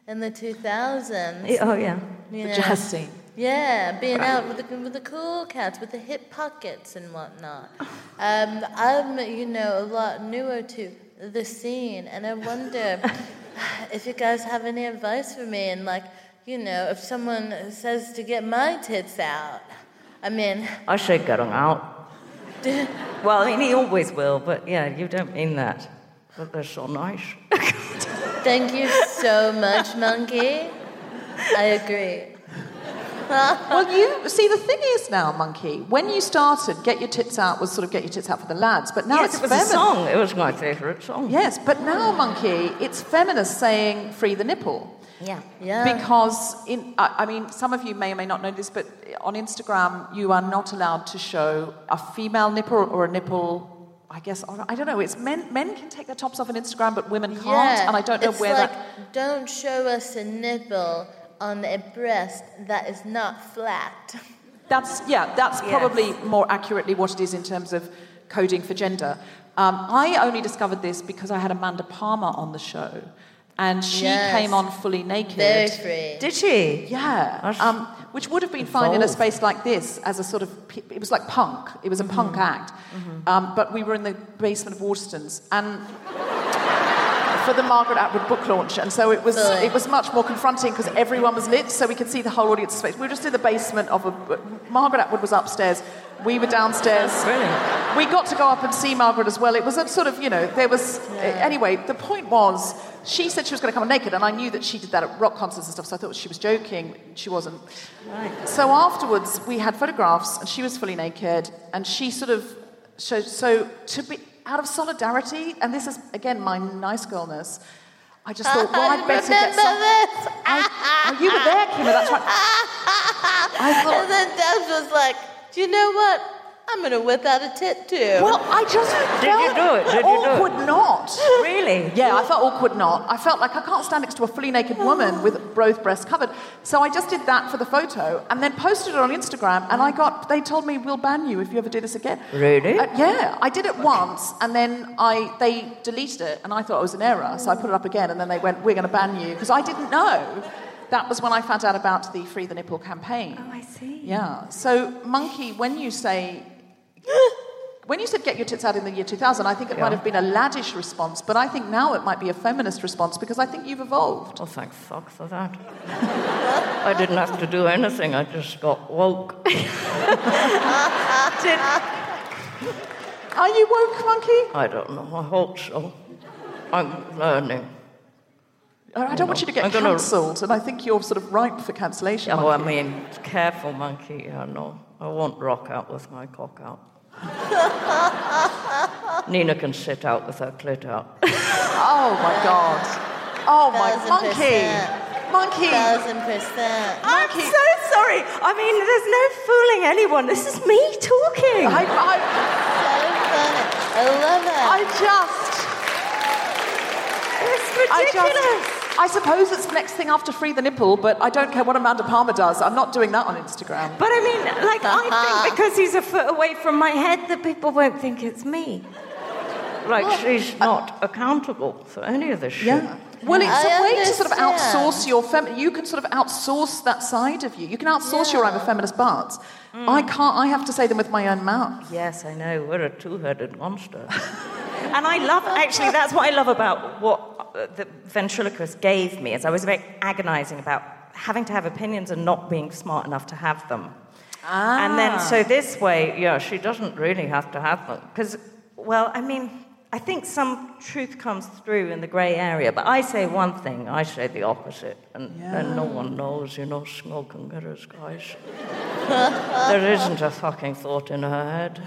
in the 2000s. Oh, yeah. you The know, jazz scene. Yeah, being out with the, with the cool cats, with the hip pockets and whatnot. Um, I'm, you know, a lot newer to the scene, and I wonder <laughs> if you guys have any advice for me. And, like, you know, if someone says to get my tits out, I mean, I say get 'em out. <laughs> Well, I mean, he always will, but yeah, you don't mean that. But they're so nice. thank you so much, Monkey. I agree. <laughs> well, you see, the thing is now, Monkey, when you started, "Get Your Tits Out" was sort of "Get Your Tits Out" for the lads, but now yes, it's it was a feminist. song. It was my favourite song. Yes, but now, Monkey, it's feminists saying "Free the nipple." Yeah. Yeah. Because, in, I I mean, some of you may or may not know this, but on Instagram, you are not allowed to show a female nipple or a nipple. I guess I don't know. It's men. Men can take their tops off on Instagram, but women can't. Yeah, and I don't know it's where like, that. Don't show us a nipple on a breast that is not flat. <laughs> That's yeah. That's Yes. probably more accurately what it is in terms of coding for gender. Um, I only discovered this because I had Amanda Palmer on the show, and she Yes. came on fully naked. Very free. Did she? Yeah, um, which would have been fine in a space like this as a sort of. It was like punk. It was a punk act, um, but we were in the basement of Waterstones and for the Margaret Atwood book launch, and so it was Really? it was much more confronting because everyone was lit, so we could see the whole audience's face. We were just in the basement of a. Margaret Atwood was upstairs. We were downstairs. Brilliant. We got to go up and see Margaret as well. It was a sort of, you know, there was. Anyway, the point was, she said she was going to come naked, and I knew that she did that at rock concerts and stuff, so I thought she was joking. She wasn't. So afterwards, we had photographs, and she was fully naked, and she sort of. So, so to be out of solidarity, and this is, again, my nice girlness. I just thought, well, I'd better get some. I, oh, you were there, Kemah, that's <laughs> right. I thought, and then Debs was like, "Do you know what? I'm gonna whip out a tit too." well, I just Did you do it? Did you do it? awkward not. Really? Yeah, I felt awkward not. I felt like I can't stand next to a fully naked woman with both breasts covered. So I just did that for the photo and then posted it on Instagram. And I got, they told me, we'll ban you if you ever do this again. Really? Uh, yeah, I did it once and then I they deleted it and I thought it was an error. So I put it up again and then they went, we're going to ban you. Because I didn't know. That was when I found out about the Free the Nipple campaign. Oh, I see. Yeah. So, Monkey, when you say, <laughs> when you said get your tits out in the year 2000, I think it might have been a laddish response, but I think now it might be a feminist response because I think you've evolved. Well, thank fuck for that. <laughs> I didn't have to do anything. I just got woke. <laughs> Did- Are you woke, Monkey? I don't know. I hope so. I'm learning. I I don't want you to get I'm gonna- cancelled, and I think you're sort of ripe for cancellation. Oh, I mean, careful, monkey. Yeah, no. I won't rock out with my cock out. Nina can sit out with her clit out. Oh my God. Oh my Thousand monkey. Monkey. Thousand percent. I'm so sorry. I mean, there's no fooling anyone. This is me talking. I, I, So funny. I love it. I just. it's I ridiculous. just. I suppose it's the next thing after free the nipple, but I don't care what Amanda Palmer does. I'm not doing that on Instagram. But I mean, like, I think uh-huh. because he's a foot away from my head, that people won't think it's me. Like, she's not accountable for any of this shit. Yeah. Well, it's I a way to sort of outsource your fem. You can sort of outsource that side of you. You can outsource your I'm a feminist parts. Mm. I can't. I have to say them with my own mouth. Yes, I know. We're a two-headed monster. <laughs> and I love, actually, that's what I love about what uh, the ventriloquist gave me, is I was very agonizing about having to have opinions and not being smart enough to have them. Ah. And then, so this way, yeah, she doesn't really have to have them. Because, well, I mean, I think some truth comes through in the grey area, but I say one thing, I say the opposite, and then no one knows, you know, smoke and mirrors, guys. there isn't a fucking thought in her head.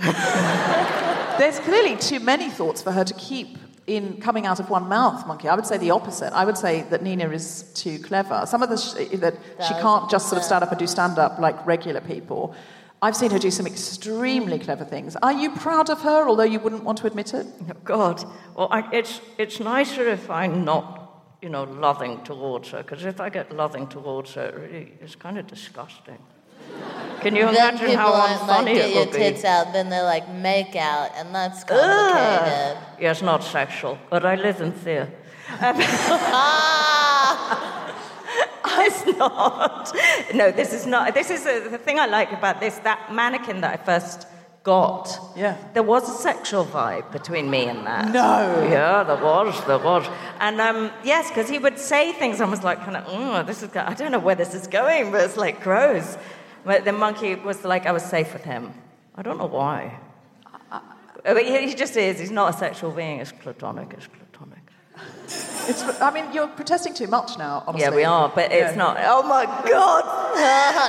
<laughs> There's clearly too many thoughts for her to keep in coming out of one mouth, Monkey. I would say the opposite. I would say that Nina is too clever. Some of the sh- that she can't just sort of stand up and do stand up like regular people. I've seen her do some extremely clever things. Are you proud of her, although you wouldn't want to admit it? Oh, God. Well, I, it's, it's nicer if I'm not, you know, loving towards her, because if I get loving towards her, it really, it's kind of disgusting. Can you then imagine people how aren't like, unfunny get it your would be? tits out, then they're like, make out, and that's complicated. Yeah, it's not sexual, but I live in fear. Um, <laughs> it's <laughs> not. No, this is not. This is a, the thing I like about this. That mannequin that I first got. Yeah. There was a sexual vibe between me and that. No. Yeah, there was. There was. And um, yes, because he would say things. I was like, kind of, mm, oh, this is. I don't know where this is going, but it's like gross. But the monkey was like, I was safe with him. I don't know why. Uh, but he he just is. He's not a sexual being. It's platonic. It's platonic. <laughs> It's, I mean, you're protesting too much now, honestly. Yeah, we are, but it's Yeah. not. Oh my God!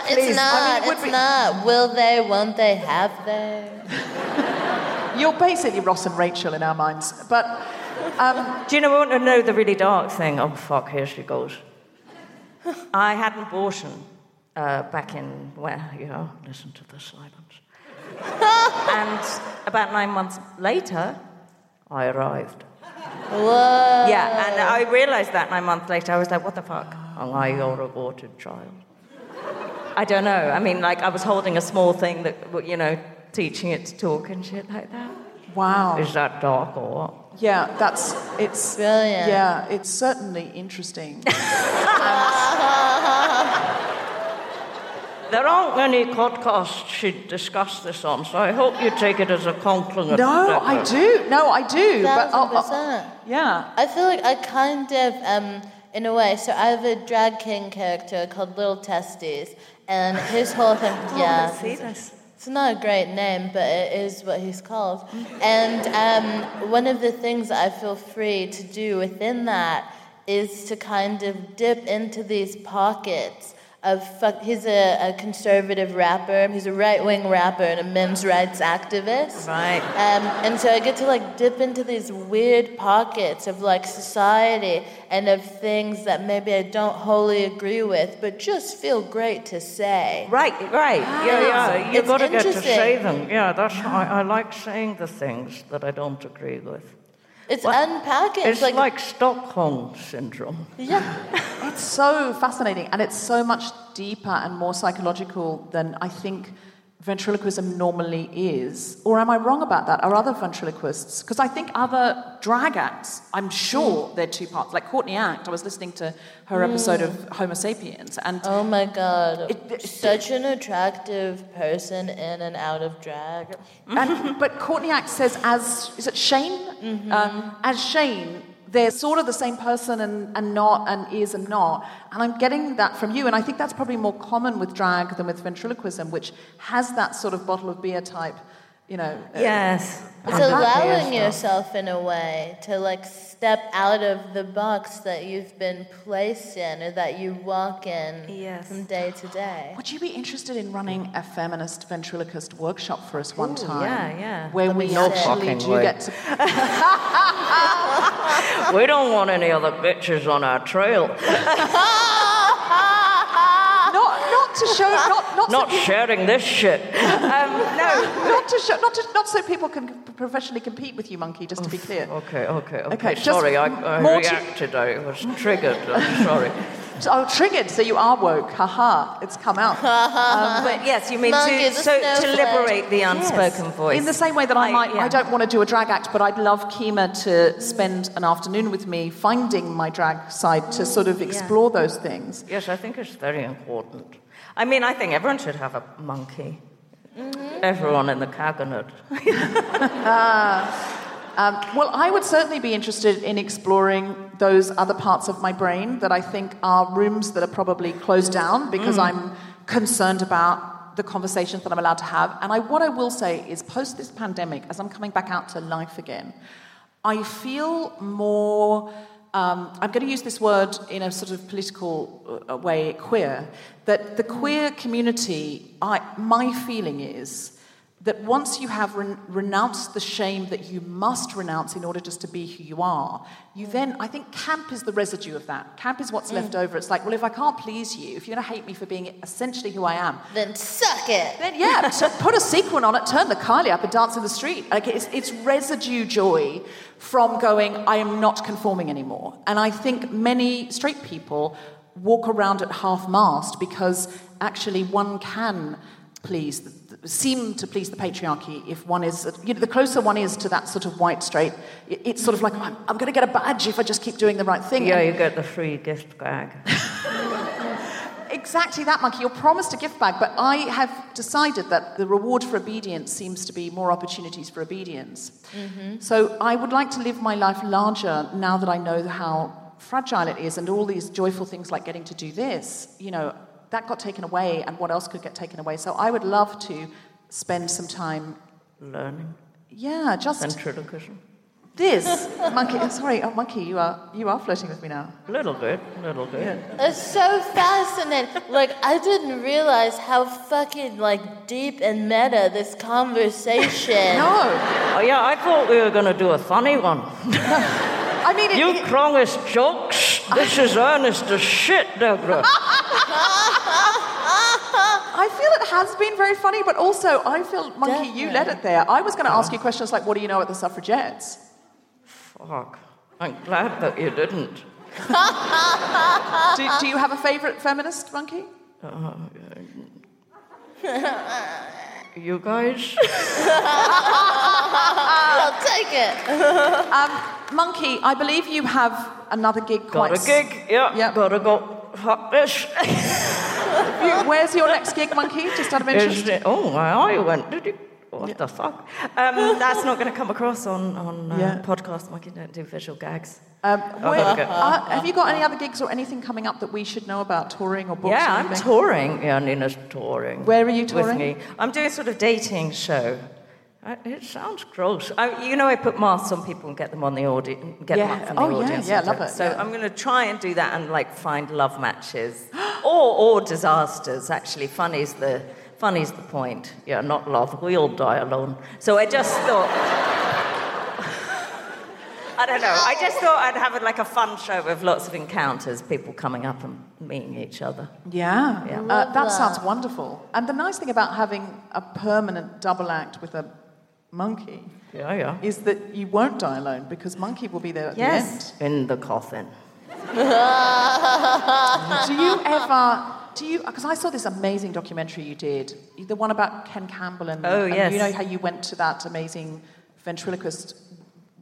<laughs> it's Please. not. I mean, it would it's be- not. Will they? Won't they? Have they? <laughs> You're basically Ross and Rachel in our minds. But um, Do you know, I want to know the really dark thing? Oh, fuck, here she goes. I had an abortion uh, back in, where, you know, listen to the silence. <laughs> and about nine months later, I arrived. Whoa. Yeah, and I realized that nine months later, I was like, what the fuck? Am I your aborted child? I don't know. I mean, like, I was holding a small thing that, you know, teaching it to talk and shit like that. wow. Is that dark or what? Yeah, that's it's Brilliant. Yeah, it's certainly interesting. <laughs> There aren't many podcasts she'd discuss this on, so I hope you take it as a compliment. no, I do. No, I do. But Thousand oh, oh, percent. yeah. I feel like I kind of, um, in a way, so I have a drag king character called Little Testes, and his whole thing, <laughs> yeah. see this. It's not a great name, but it is what he's called. And um, one of the things I feel free to do within that is to kind of dip into these pockets fuck. He's a, a conservative rapper. He's a right wing rapper and a men's rights activist. Right. Um, and so I get to like dip into these weird pockets of like society and of things that maybe I don't wholly agree with, but just feel great to say. Right, right. Yeah, yeah. You've got to get to say them. Yeah, that's I, I like saying the things that I don't agree with. It's What? unpacking. It's like, Stockholm syndrome. yeah. It's so fascinating, and it's so much deeper and more psychological than I think ventriloquism normally is. Or am I wrong about that? Are other ventriloquists? Because I think other drag acts, I'm sure they're two parts. Like Courtney Act, I was listening to her episode of Homo Sapiens, and Oh my god. It- it- Such an attractive person in and out of drag. and, but Courtney Act says, as is it Shane? Um, as Shane, they're sort of the same person and, and not, and is and not. And I'm getting that from you, and I think that's probably more common with drag than with ventriloquism, which has that sort of bottle of beer type, you know. uh, Yes. It's allowing yourself in a way to like step out of the box that you've been placed in or that you walk in Yes. from day to day. Would you be interested in running a feminist ventriloquist workshop for us one Ooh, time? yeah, yeah. Where That'd we No actually fucking do way. get to. <laughs> We don't want any other bitches on our trail. <laughs> Not, not to show, not, not, Not so people, sharing this shit. Um, no. not to show, not to, not so people can professionally compete with you, monkey. Just to be clear. Okay, okay, okay. Okay, sorry, I, I more to- reacted. I was triggered. I'm sorry. <laughs> So- Oh, triggered. So you are woke. Haha. It's come out. Um, but yes, you mean Monkey, to, so, to liberate the unspoken voice. In the same way that I, I- might, yeah. I don't want to do a drag act, but I'd love Kemah to spend an afternoon with me finding my drag side to sort of explore those things. Yes, I think it's very important. I mean, I think everyone should have a monkey. Mm-hmm. Everyone in the cabinet. <laughs> Ah. Um, well, I would certainly be interested in exploring those other parts of my brain that I think are rooms that are probably closed down because mm. I'm concerned about the conversations that I'm allowed to have. And I, what I will say is, post this pandemic, as I'm coming back out to life again, I feel more. Um, I'm going to use this word in a sort of political uh, way, queer. That the queer community, I, my feeling is that once you have ren- renounced the shame that you must renounce in order just to be who you are, you then, I think camp is the residue of that. Camp is what's mm. left over. It's like, well, if I can't please you, if you're going to hate me for being essentially who I am, Then suck it. then yeah, so put a sequin on it, turn the Kylie up and dance in the street. Like it's, it's residue joy from going, I am not conforming anymore. And I think many straight people walk around at half mast because actually one can please, seem to please the patriarchy if one is, you know, the closer one is to that sort of white straight, it's sort of like, I'm, I'm going to get a badge if I just keep doing the right thing. Yeah, you get the free gift bag. <laughs> Exactly that, Monkey. You're promised a gift bag, but I have decided that the reward for obedience seems to be more opportunities for obedience. Mm-hmm. So I would like to live my life larger now that I know how fragile it is and all these joyful things like getting to do this. You know, that got taken away, and what else could get taken away? So I would love to spend some time, Learning. yeah, just Ventriloquism. this. Monkey, <laughs> sorry, oh, Monkey, you are, you are flirting with me now. A little bit, a little bit. It's so fascinating. Like I didn't realize how fucking like deep and meta this conversation. <laughs> No, Oh yeah, I thought we were going to do a funny one. <laughs> I mean, it, You it- strongest jokes. This is earnest as shit, Deborah. I feel it has been very funny, but also I feel, Monkey, you led it there. I was going to ask you questions like, what do you know about the suffragettes? Fuck. I'm glad that you didn't. Do, do you have a favourite feminist, Monkey? You guys? <laughs> I'll take it. Um, Monkey, I believe you have another gig Got quite a gig? Yeah. Yep. Gotta go. Fuck this. <laughs> Where's your next gig, Monkey? Just out of interest. It- oh, my eye went. Did you? What the fuck? Um, that's not going to come across on on uh, Yeah. podcast. Monkey don't do visual gags. Um, where- uh, have you got any other gigs or anything coming up that we should know about, touring or books? Yeah, or I'm touring. Yeah, Nina's touring. Where are you With touring? me. I'm doing a sort of dating show. I, it sounds gross. I, you know, I put masks on people and get them on the audience. Get them Yeah. up from the Oh, yeah, audience. yeah, and love it, So yeah. I'm going to try and do that and like find love matches <gasps> or or disasters. Actually, funny's the funny's the point. Yeah, not love. We all die alone. So I just thought. <laughs> I don't know. I just thought I'd have like a fun show with lots of encounters, people coming up and meeting each other. Yeah, Yeah. Uh, that sounds wonderful. And the nice thing about having a permanent double act with a monkey Yeah, yeah. is that you won't die alone because monkey will be there at Yes, in the coffin. Do you ever? Do you? Because I saw this amazing documentary you did, the one about Ken Campbell and, Oh, and yes. you know how you went to that amazing ventriloquist.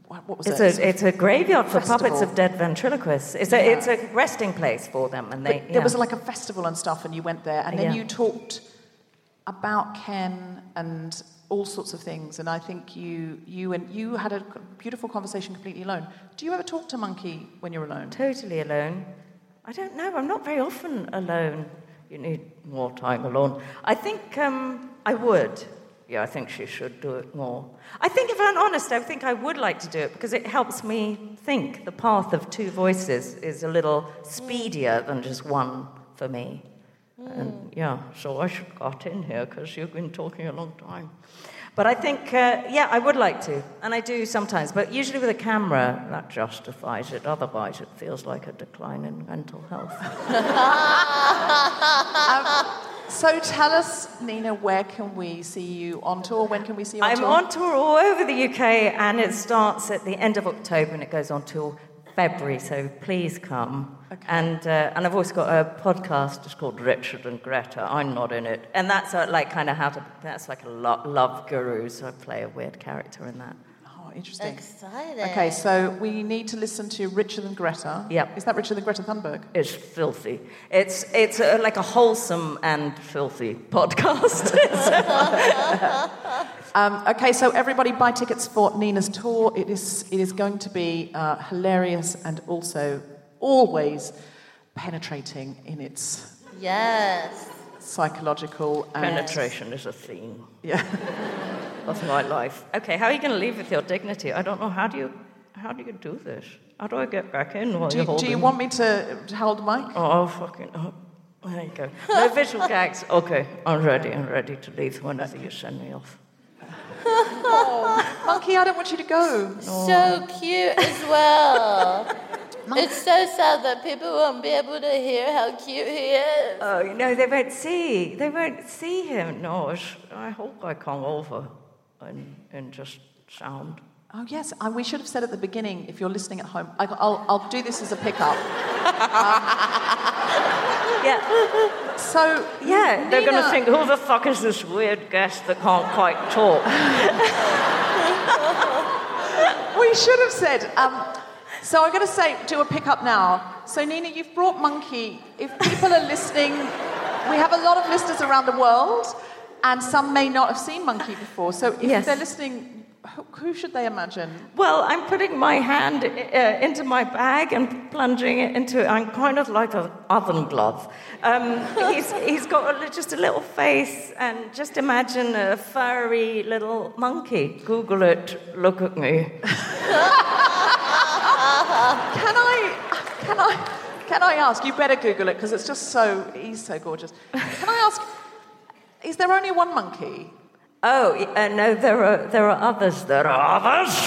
What, what was It's it? a, it's a graveyard for puppets of dead ventriloquists. It's a, it's a resting place for them, and they. But there was like a festival and stuff, and you went there, and then Yeah. you talked about Ken and all sorts of things. And I think you, you and you had a beautiful conversation completely alone. Do you ever talk to Monkey when you're alone? totally alone. I don't know. I'm not very often alone. You need more time alone. I think um, I would. Yeah, I think she should do it more. I think, if I'm honest, I think I would like to do it because it helps me think. The path of two voices is a little speedier than just one for me. And yeah, so I should got in here because you've been talking a long time. But I think, uh, yeah, I would like to, and I do sometimes. But usually with a camera, that justifies it. Otherwise, it feels like a decline in mental health. <laughs> So tell us, Nina, where can we see you on tour? When can we see you on I'm tour? on tour all over the UK, and it starts at the end of October and it goes on till February. So please come. Okay. And uh, and I've also got a podcast. It's called Richard and Greta. I'm not in it, and that's uh, like kind of how to. That's like a lo- love guru. So I play a weird character in that. Oh, interesting. Exciting. Okay, so we need to listen to Richard and Greta. Yep. Is that Richard and Greta Thunberg? It's filthy. It's it's uh like a wholesome and filthy <laughs> podcast. <laughs> <laughs> Um, okay, so everybody buy tickets for Nina's tour. It is, it is going to be uh, hilarious and also always penetrating in its Yes. psychological and Penetration is a theme Yeah. <laughs> of my life. Okay, how are you going to leave with your dignity? I don't know. How do you how do you do this? How do I get back in while Do you're you, do you want me to to hold the mic? Oh, fucking. Oh. There you go. No visual <laughs> gags. Okay, I'm ready. I'm ready to leave whenever you send me off. <laughs> Monkey, I don't want you to go. So cute as well. it's so sad that people won't be able to hear how cute he is. Oh, you know, they won't see. They won't see him. No, I hope I come over and, and just sound. Oh yes, and we should have said at the beginning. If you're listening at home, I, I'll, I'll do this as a pickup. <laughs> Yeah, So yeah. They're going to think, who the fuck is this weird guest that can't quite talk? <laughs> We should have said. Um, so I'm going to say, do a pickup now. So Nina, you've brought Monkey. If people are listening, we have a lot of listeners around the world, and some may not have seen Monkey before. So if Yes. they're listening, who, should they imagine? Well, I'm putting my hand uh, into my bag and plunging it into. I'm kind of like an oven glove. Um, <laughs> he's, he's got a, just a little face, and just imagine a furry little monkey. Google it. Look at me. <laughs> Can I? Can I? Can I ask? You better Google it because it's just so. He's so gorgeous. Can I ask? Is there only one monkey? Oh uh, no, there are there are others. There are others. <laughs>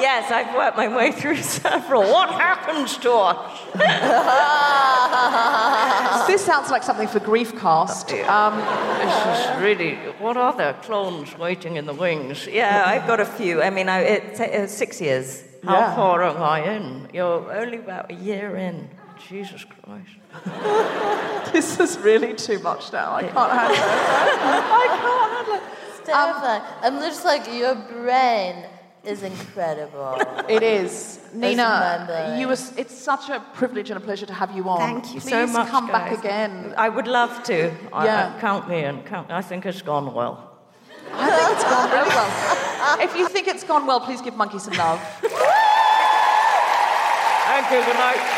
yes, I've worked my way through several. What happens to us? <laughs> This sounds like something for Griefcast. Um, This is really. What are there? Clones waiting in the wings. Yeah, I've got a few. I mean, I, it's uh, six years. How Yeah. far am I in? You're only about a year in. Jesus Christ. <laughs> this is really too much now. I can't handle it. I can't handle it. It's terrifying. Um, I'm just like, your brain is incredible. It is. Nina, you was, it's such a privilege and a pleasure to have you on. Thank you Please so much. come back again. I would love to. I- Yeah. I- count me in. Count. I think it's gone well. I think it's gone really well. If you think it's gone well, please give Monkey some love. Thank you. Good night.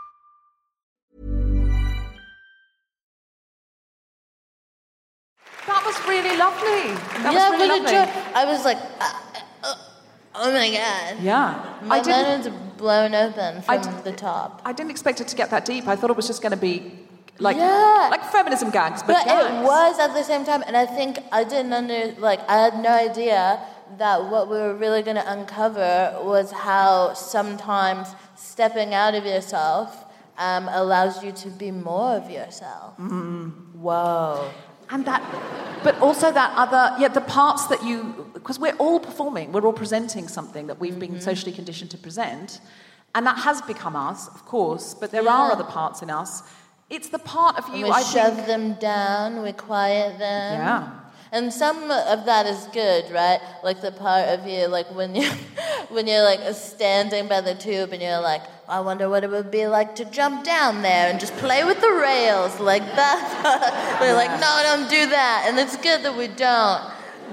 That was really lovely. That yeah, was really lovely. ju- I was like, uh, uh, oh my god. Yeah. My I didn't- is blown open from d- the top. I didn't expect it to get that deep. I thought it was just going to be like Yeah. like feminism gags, but, But gags. it was at the same time, and I think I didn't under like I had no idea that what we were really going to uncover was how sometimes stepping out of yourself um, allows you to be more of yourself. Whoa. And that, but also that other, yeah, the parts that you, because we're all performing, we're all presenting something that we've Mm-hmm. been socially conditioned to present. And that has become us, of course, but there are other parts in us. It's the part of you, we I shove think. them down, we quiet them. Yeah. And some of that is good, right? Like the part of you, like when you, <laughs> when you're like standing by the tube and you're like, I wonder what it would be like to jump down there and just play with the rails like that. <laughs> We're like, no, don't do that. And it's good that we don't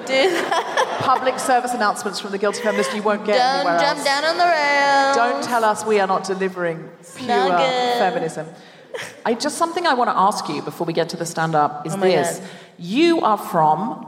do <laughs> that. Public service announcements from the Guilty Feminist you won't get Don't anywhere jump else. down on the rails. Don't tell us we are not delivering pure feminism. I just something I want to ask you before we get to the stand up oh is Oh this. God. You are from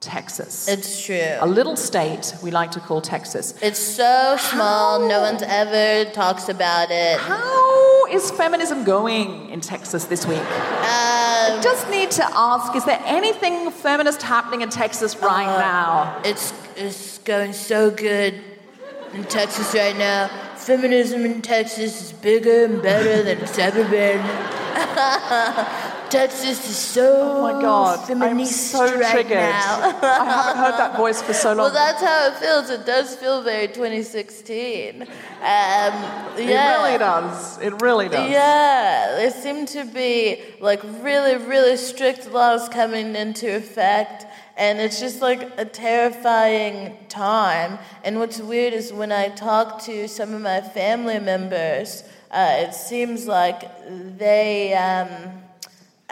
Texas. It's true. A little state we like to call Texas. It's so small, no one's ever talks about it. How is feminism going in Texas this week? Um, I just need to ask is there anything feminist happening in Texas right Uh, now? It's it's going so good in Texas right now. Feminism in Texas is bigger and better than it's ever been. <laughs> Texas is so Oh my God, I'm so right triggered. now. I haven't heard that voice for so <laughs> long. Well, that's how it feels. It does feel very 2016. Um, yeah. It really does. It really does. Yeah, there seem to be like really, really strict laws coming into effect, and it's just like a terrifying time. And what's weird is when I talk to some of my family members, uh, it seems like they. Um,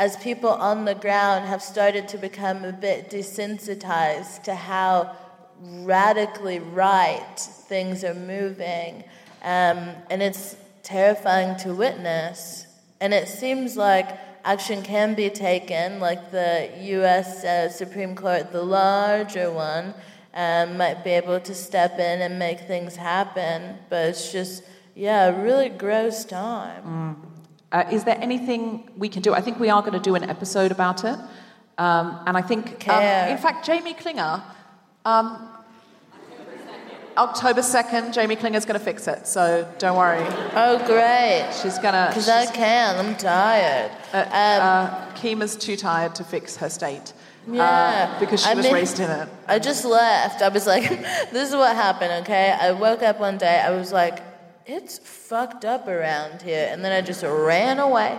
as people on the ground have started to become a bit desensitized to how radically right things are moving. Um, and it's terrifying to witness. And it seems like action can be taken, like the US uh, Supreme Court, the larger one, um, might be able to step in and make things happen. But it's just, yeah, a really gross time. Uh, is there anything we can do? I think we are going to do an episode about it. Um, and I think, um, in fact, Jamie Klingler, um, October 2nd, Jamie Klingler's going to fix it. So don't worry. Oh, great. She's going to. Because I can, I'm tired. Uh, uh, Kemah's too tired to fix her state. Yeah. Uh, because she I was mean- raised in it. I just left. I was like, <laughs> this is what happened, okay? I woke up one day, I was like, it's fucked up around here. And then I just ran away.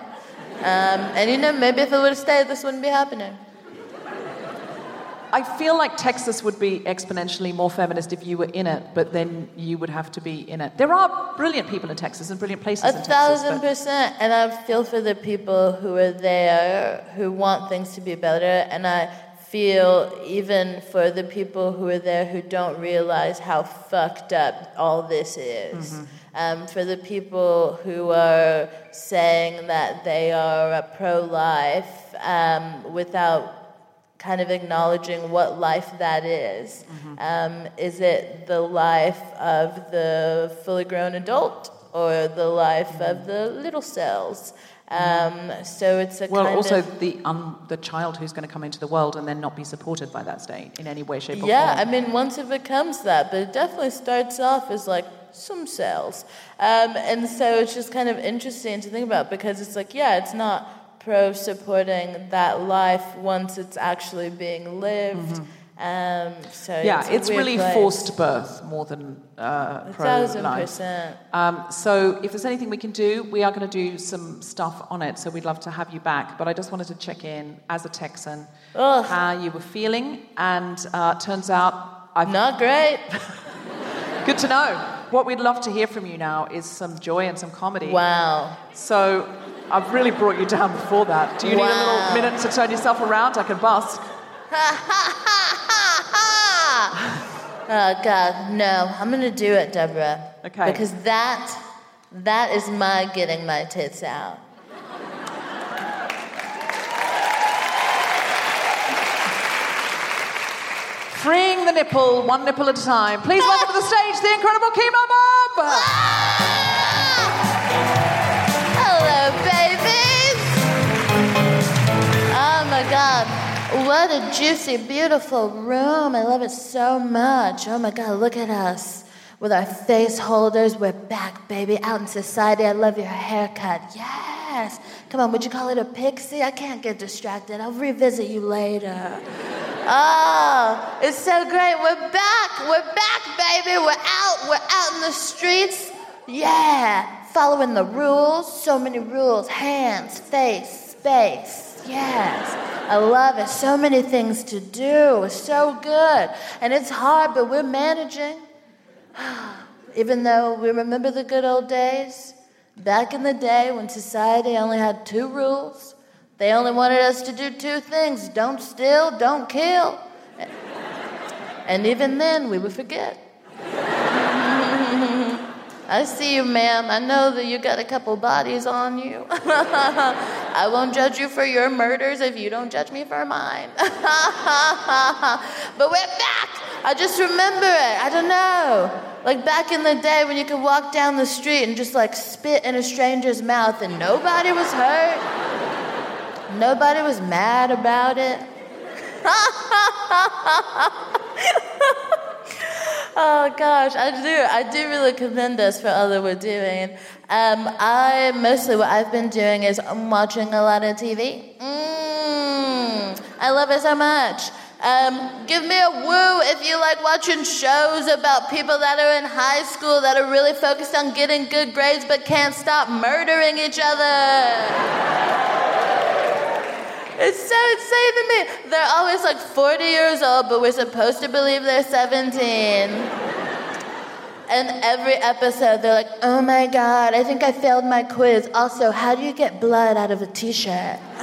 Um, and you know, maybe if I would have stayed, this wouldn't be happening. I feel like Texas would be exponentially more feminist if you were in it, but then you would have to be in it. There are brilliant people in Texas and brilliant places A in Texas. thousand but- percent. And I feel for the people who are there, who want things to be better. And I feel even for the people who are there who don't realize how fucked up all this is. Mm-hmm. Um, for the people who are saying that they are pro life um, without kind of acknowledging what life that is. Um, is it the life of the fully grown adult or the life of the little cells? Um, so it's a Well, kind also of the um, the child who's going to come into the world and then not be supported by that state in any way, shape, or form. yeah. I mean, once it becomes that, but it definitely starts off as like some cells, um, and so it's just kind of interesting to think about because it's like, yeah, it's not pro supporting that life once it's actually being lived. Um, so Mm-hmm. yeah, it's, it's really place. forced birth more than uh, pro thousand life. percent. Um, so if there's anything we can do, we are going to do some stuff on it. So we'd love to have you back. But I just wanted to check in as a Texan Ugh. how you were feeling, and uh, turns out I've Not great. <laughs> Good to know. What we'd love to hear from you now is some joy and some comedy. Wow. So I've really brought you down before that. Do you need a little minute to turn yourself around? I can busk. Ha ha ha ha ha Oh God, no! I'm gonna do it, Deborah. Okay. Because that, that is my getting my tits out. Freeing the nipple, one nipple at a time. Please welcome to the stage the incredible Kemah Bob! Ah! Hello, babies. Oh my God, what a juicy, beautiful room! I love it so much. Oh my God, look at us with our face holders. We're back, baby, out in society. I love your haircut. Yes. Come on, would you call it a pixie? I can't get distracted. I'll revisit you later. <laughs> Oh, it's so great. We're back. We're back, baby. We're out. We're out in the streets. Yeah. Following the rules. So many rules hands, face, space. Yes. I love it. So many things to do. It's so good. And it's hard, but we're managing. <sighs> Even though we remember the good old days, back in the day when society only had two rules, they only wanted us to do two things don't steal, don't kill. And even then, we would forget. I see you, ma'am. I know that you got a couple bodies on you. <laughs> I won't judge you for your murders if you don't judge me for mine. <laughs> but we're back. I just remember it. I don't know. Like back in the day when you could walk down the street and just like spit in a stranger's mouth and nobody was hurt. Nobody was mad about it. <laughs> oh gosh, I do. I do really commend us for all that we're doing. Um, I mostly what I've been doing is I'm watching a lot of TV. Mm, I love it so much. Um, give me a woo if you like watching shows about people that are in high school that are really focused on getting good grades but can't stop murdering each other. It's so insane to me. They're always like 40 years old, but we're supposed to believe they're 17. And every episode, they're like, oh my God, I think I failed my quiz. Also, how do you get blood out of a t shirt? <laughs>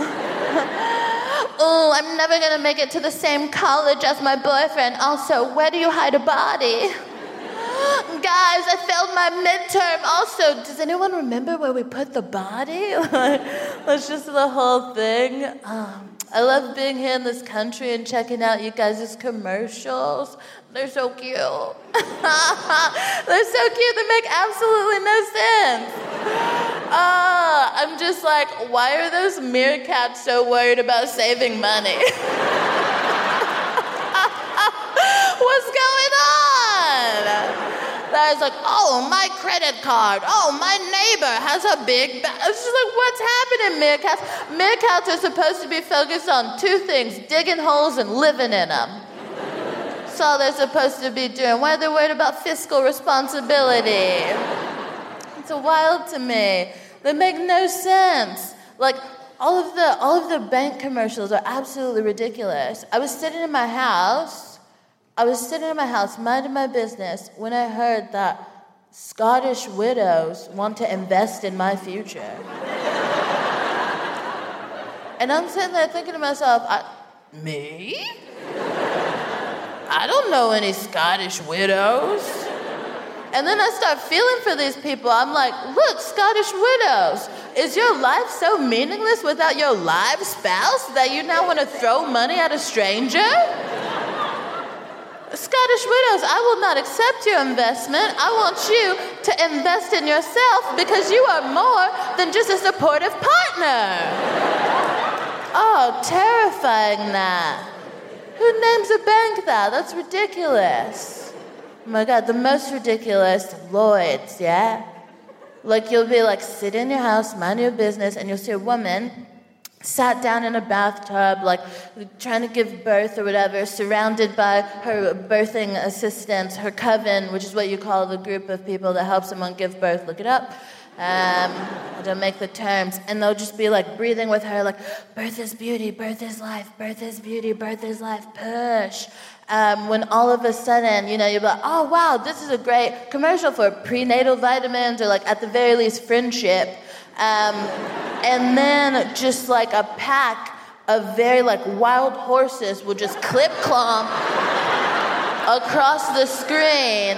oh, I'm never gonna make it to the same college as my boyfriend. Also, where do you hide a body? Guys, I failed my midterm. Also, does anyone remember where we put the body? <laughs> That's just the whole thing. Um, I love being here in this country and checking out you guys' commercials. They're so cute. <laughs> They're so cute, they make absolutely no sense. Uh, I'm just like, why are those meerkats so worried about saving money? <laughs> What's going on? That is like, oh, my credit card. Oh, my neighbor has a big bag. It's just like, what's happening, meerkats? Meerkats are supposed to be focused on two things digging holes and living in them. That's all they're supposed to be doing. Why are they worried about fiscal responsibility? It's wild to me. They make no sense. Like, all of the all of the bank commercials are absolutely ridiculous. I was sitting in my house I was sitting in my house, minding my business, when I heard that Scottish widows want to invest in my future. and I'm sitting there thinking to myself, I, me? I don't know any Scottish widows. And then I start feeling for these people. I'm like, look, Scottish widows, is your life so meaningless without your live spouse that you now want to throw money at a stranger? Scottish widows, I will not accept your investment. I want you to invest in yourself because you are more than just a supportive partner. Oh, terrifying that. Who names a bank that? That's ridiculous. Oh my God, the most ridiculous, Lloyd's, yeah? Like you'll be like, sit in your house, mind your business, and you'll see a woman sat down in a bathtub, like trying to give birth or whatever, surrounded by her birthing assistants, her coven, which is what you call the group of people that help someone give birth. Look it up. Um, I don't make the terms. And they'll just be like breathing with her, like, birth is beauty, birth is life, birth is beauty, birth is life, push. Um, when all of a sudden, you know, you're like, oh, wow, this is a great commercial for prenatal vitamins or, like, at the very least, friendship. Um, and then just like a pack of very like wild horses would just clip clomp across the screen.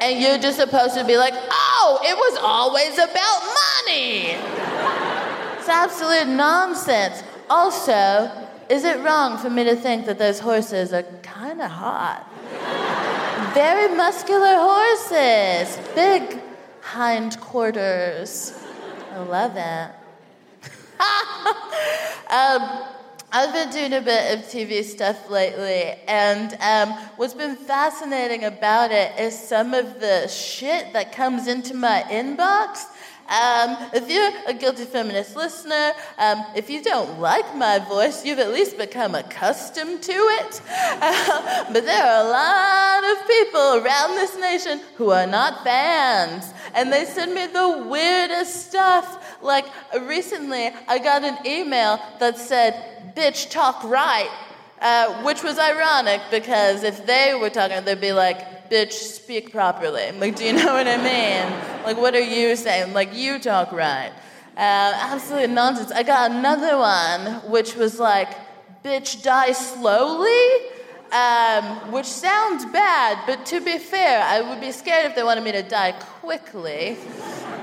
And you're just supposed to be like, oh, it was always about money. It's absolute nonsense. Also, is it wrong for me to think that those horses are kind of hot? Very muscular horses, big hindquarters. I love it. <laughs> um, I've been doing a bit of TV stuff lately, and um, what's been fascinating about it is some of the shit that comes into my inbox um, if you're a guilty feminist listener, um, if you don't like my voice, you've at least become accustomed to it. Uh, <laughs> but there are a lot of people around this nation who are not fans, and they send me the weirdest stuff. Like recently, I got an email that said, "Bitch, talk right." Uh, which was ironic because if they were talking, they'd be like, bitch, speak properly. <laughs> Like, do you know what I mean? Like, what are you saying? Like, you talk right. Uh, absolute nonsense. I got another one, which was like, bitch, die slowly? Um, which sounds bad, but to be fair, I would be scared if they wanted me to die quickly.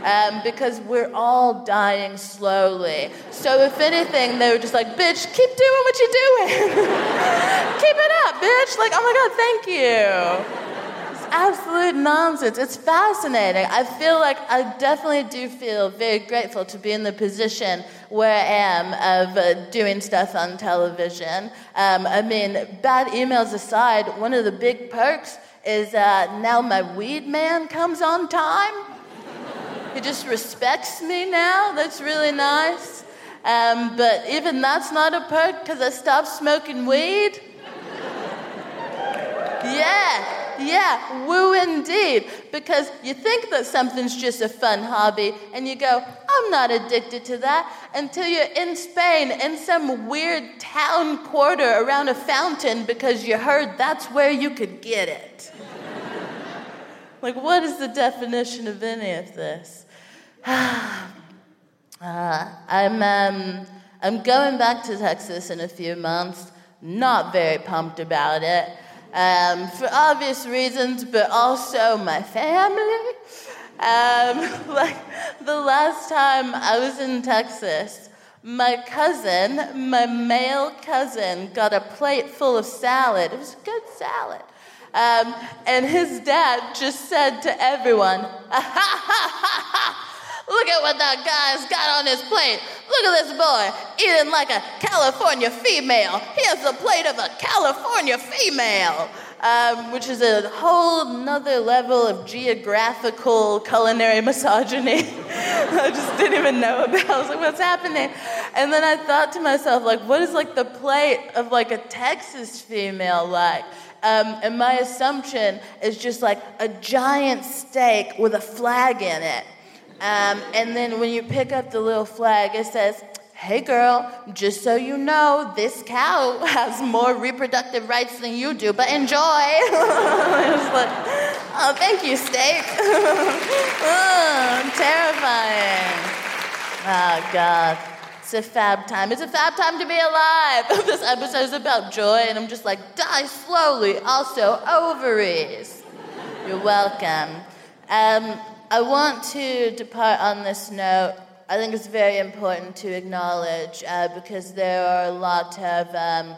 Um, because we're all dying slowly. So if anything, they were just like, bitch, keep doing what you're doing. <laughs> keep it up, bitch. Like, oh my God, thank you absolute nonsense. It's fascinating. I feel like I definitely do feel very grateful to be in the position where I am of uh, doing stuff on television. Um, I mean, bad emails aside, one of the big perks is uh, now my weed man comes on time. He just respects me now. That's really nice. Um, but even that's not a perk because I stopped smoking weed. Yeah, yeah, woo indeed. Because you think that something's just a fun hobby, and you go, I'm not addicted to that, until you're in Spain in some weird town quarter around a fountain because you heard that's where you could get it. <laughs> like, what is the definition of any of this? <sighs> uh, I'm, um, I'm going back to Texas in a few months. Not very pumped about it um, for obvious reasons, but also my family. Um, <laughs> like the last time I was in Texas, my cousin, my male cousin, got a plate full of salad. It was a good salad. Um, and his dad just said to everyone, <laughs> Look at what that guy's got on his plate. Look at this boy eating like a California female. Here's the plate of a California female. Um, which is a whole nother level of geographical culinary misogyny <laughs> I just didn't even know about. I was like, what's happening? And then I thought to myself, like, what is like the plate of like a Texas female like? Um, and my assumption is just like a giant steak with a flag in it. Um, and then when you pick up the little flag, it says, Hey girl, just so you know, this cow <laughs> has more reproductive rights than you do, but enjoy. <laughs> Like, oh, thank you, steak. <laughs> oh, terrifying. Oh, God. It's a fab time. It's a fab time to be alive. this episode is about joy, and I'm just like, die slowly. Also, ovaries. You're welcome. Um, I want to depart on this note. I think it's very important to acknowledge uh, because there are a lot of um,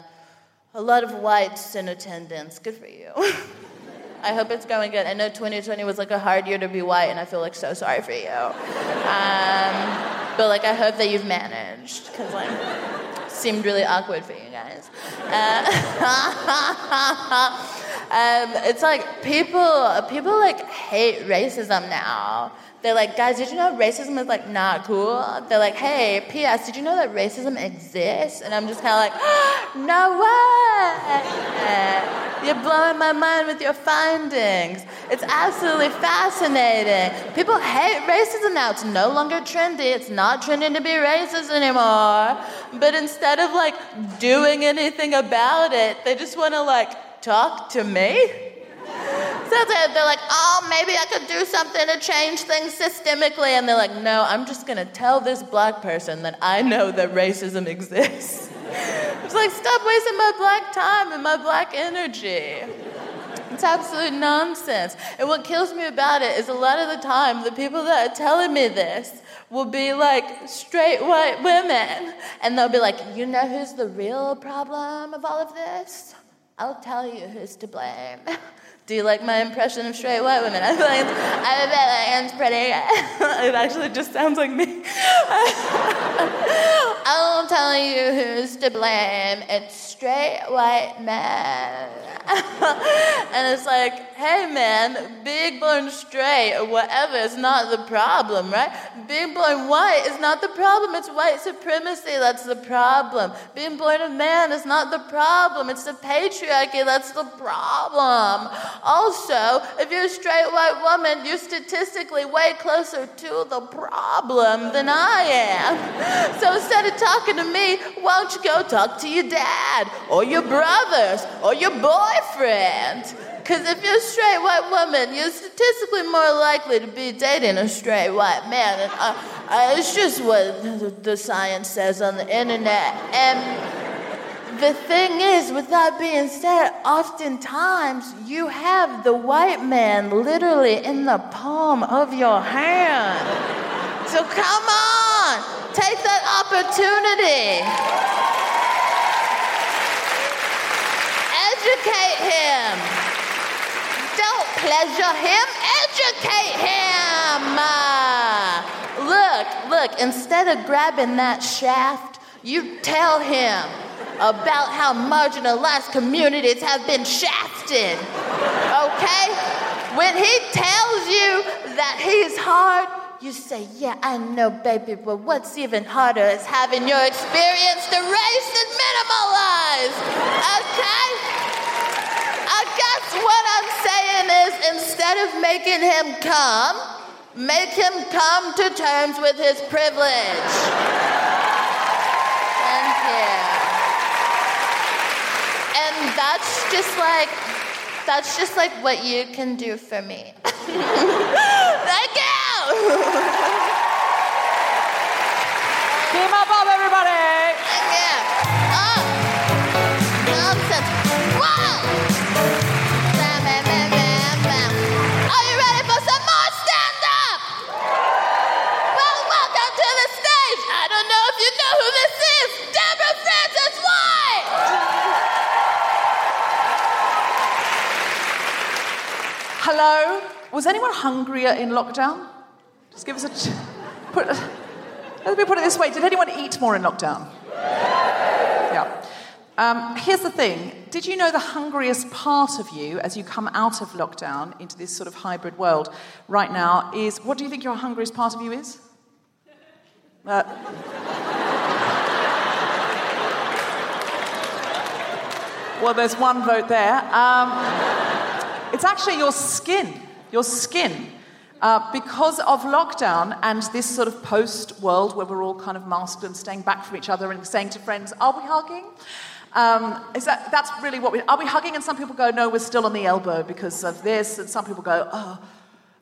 a lot of whites in attendance. Good for you. <laughs> I hope it's going good. I know 2020 was like a hard year to be white, and I feel like so sorry for you. Um, but like, I hope that you've managed because like, seemed really awkward for you guys. Uh, <laughs> um, it's like people people like hate racism now. They're like, guys, did you know racism is like not cool? They're like, hey, P.S. Did you know that racism exists? And I'm just kind of like, <gasps> no way! You're blowing my mind with your findings. It's absolutely fascinating. People hate racism now. It's no longer trendy. It's not trending to be racist anymore. But instead of like doing anything about it, they just want to like talk to me. <laughs> So they're like, oh, maybe I could do something to change things systemically. And they're like, no, I'm just going to tell this black person that I know that racism exists. <laughs> it's like, stop wasting my black time and my black energy. It's absolute nonsense. And what kills me about it is a lot of the time, the people that are telling me this will be like straight white women. And they'll be like, you know who's the real problem of all of this? I'll tell you who's to blame. <laughs> Do you like my impression of straight white women? I feel like I bet that it's pretty. <laughs> it actually just sounds like me. <laughs> I'll tell you who's to blame. It's straight white men. <laughs> and it's like, hey man, big born straight or whatever is not the problem, right? Being born white is not the problem. It's white supremacy that's the problem. Being born a man is not the problem. It's the patriarchy that's the problem. Also, if you're a straight white woman, you're statistically way closer to the problem than I am. So instead of talking to me, why don't you go talk to your dad? or your brothers or your boyfriend. Because if you're a straight white woman, you're statistically more likely to be dating a straight white man. And, uh, uh, it's just what the science says on the internet. And the thing is, with that being said, oftentimes you have the white man literally in the palm of your hand. So come on, take that opportunity. Educate him. Don't pleasure him, educate him. Look, look, instead of grabbing that shaft, you tell him about how marginalized communities have been shafted. Okay? When he tells you that he's hard, you say, Yeah, I know, baby, but what's even harder is having your experience erased and minimalized. Okay? I guess what I'm saying is instead of making him come, make him come to terms with his privilege. Thank you. And that's just like that's just like what you can do for me. <laughs> Thank you. Keep up, up, everybody. Thank you. Hello? Was anyone hungrier in lockdown? Just give us a. Put, let me put it this way Did anyone eat more in lockdown? Yeah. Um, here's the thing Did you know the hungriest part of you as you come out of lockdown into this sort of hybrid world right now is what do you think your hungriest part of you is? Uh, well, there's one vote there. Um, it's actually your skin. Your skin. Uh, because of lockdown and this sort of post world where we're all kind of masked and staying back from each other and saying to friends, Are we hugging? Um, is that, that's really what we are. We hugging? And some people go, No, we're still on the elbow because of this. And some people go, Oh,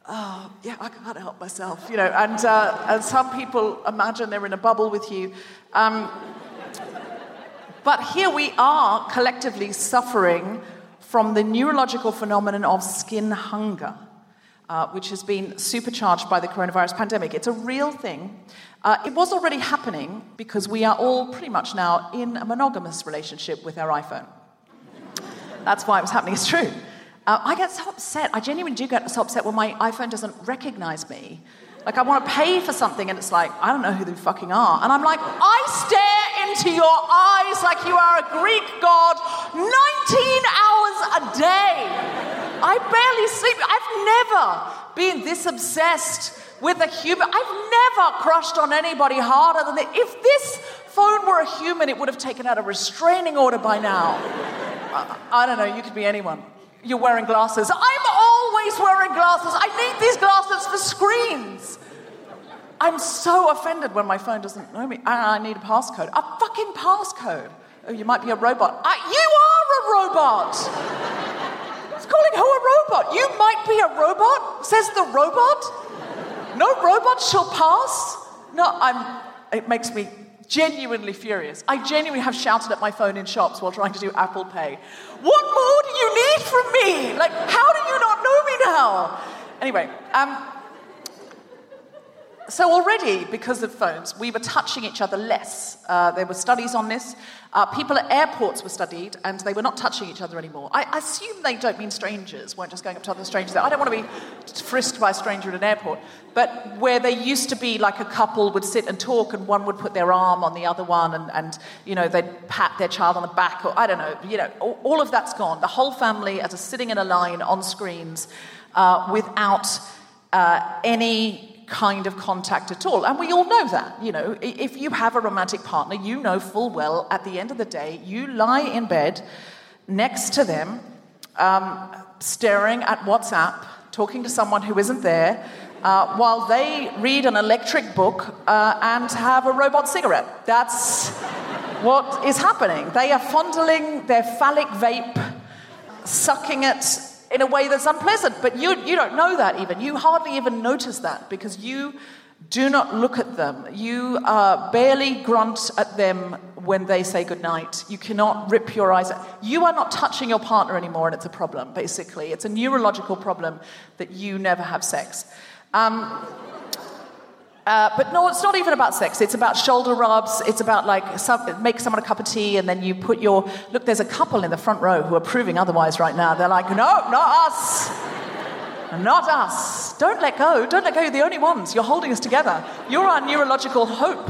oh yeah, I can't help myself. You know, and, uh, and some people imagine they're in a bubble with you. Um, but here we are collectively suffering from the neurological phenomenon of skin hunger uh, which has been supercharged by the coronavirus pandemic. It's a real thing. Uh, it was already happening because we are all pretty much now in a monogamous relationship with our iPhone. That's why it was happening. It's true. Uh, I get so upset. I genuinely do get so upset when my iPhone doesn't recognize me. Like, I want to pay for something, and it's like, I don't know who they fucking are. And I'm like, I stare into your eyes like you are a Greek god 19 hours a day. I barely sleep. I've never been this obsessed with a human. I've never crushed on anybody harder than this. If this phone were a human, it would have taken out a restraining order by now. I, I don't know, you could be anyone. You're wearing glasses. I'm always wearing glasses. I need these glasses for screens. I'm so offended when my phone doesn't know me. I, I need a passcode. A fucking passcode. Oh, you might be a robot. I, you are a robot. It's calling who a robot? You might be a robot, says the robot. No robot shall pass. No, I'm. It makes me genuinely furious. I genuinely have shouted at my phone in shops while trying to do Apple Pay. What more do you need from me? Like, how do you not know me now? Anyway, um, so already, because of phones, we were touching each other less. Uh, there were studies on this. Uh, people at airports were studied, and they were not touching each other anymore. I, assume they don't mean strangers, weren't just going up to other strangers. I don't want to be frisked by a stranger at an airport. But where they used to be like a couple would sit and talk, and one would put their arm on the other one, and, and you know, they'd pat their child on the back, or I don't know, you know, all, all of that's gone. The whole family as a sitting in a line on screens uh, without uh, any kind of contact at all. And we all know that. You know, if you have a romantic partner, you know full well at the end of the day, you lie in bed next to them, um, staring at WhatsApp, talking to someone who isn't there. Uh, while they read an electric book uh, and have a robot cigarette. That's what is happening. They are fondling their phallic vape, sucking it in a way that's unpleasant. But you, you don't know that even. You hardly even notice that because you do not look at them. You uh, barely grunt at them when they say goodnight. You cannot rip your eyes out. You are not touching your partner anymore, and it's a problem, basically. It's a neurological problem that you never have sex. Um, uh, but no, it's not even about sex. It's about shoulder rubs. It's about like some, make someone a cup of tea, and then you put your look. There's a couple in the front row who are proving otherwise right now. They're like, no, not us, not us. Don't let go. Don't let go. You're the only ones. You're holding us together. You're our neurological hope.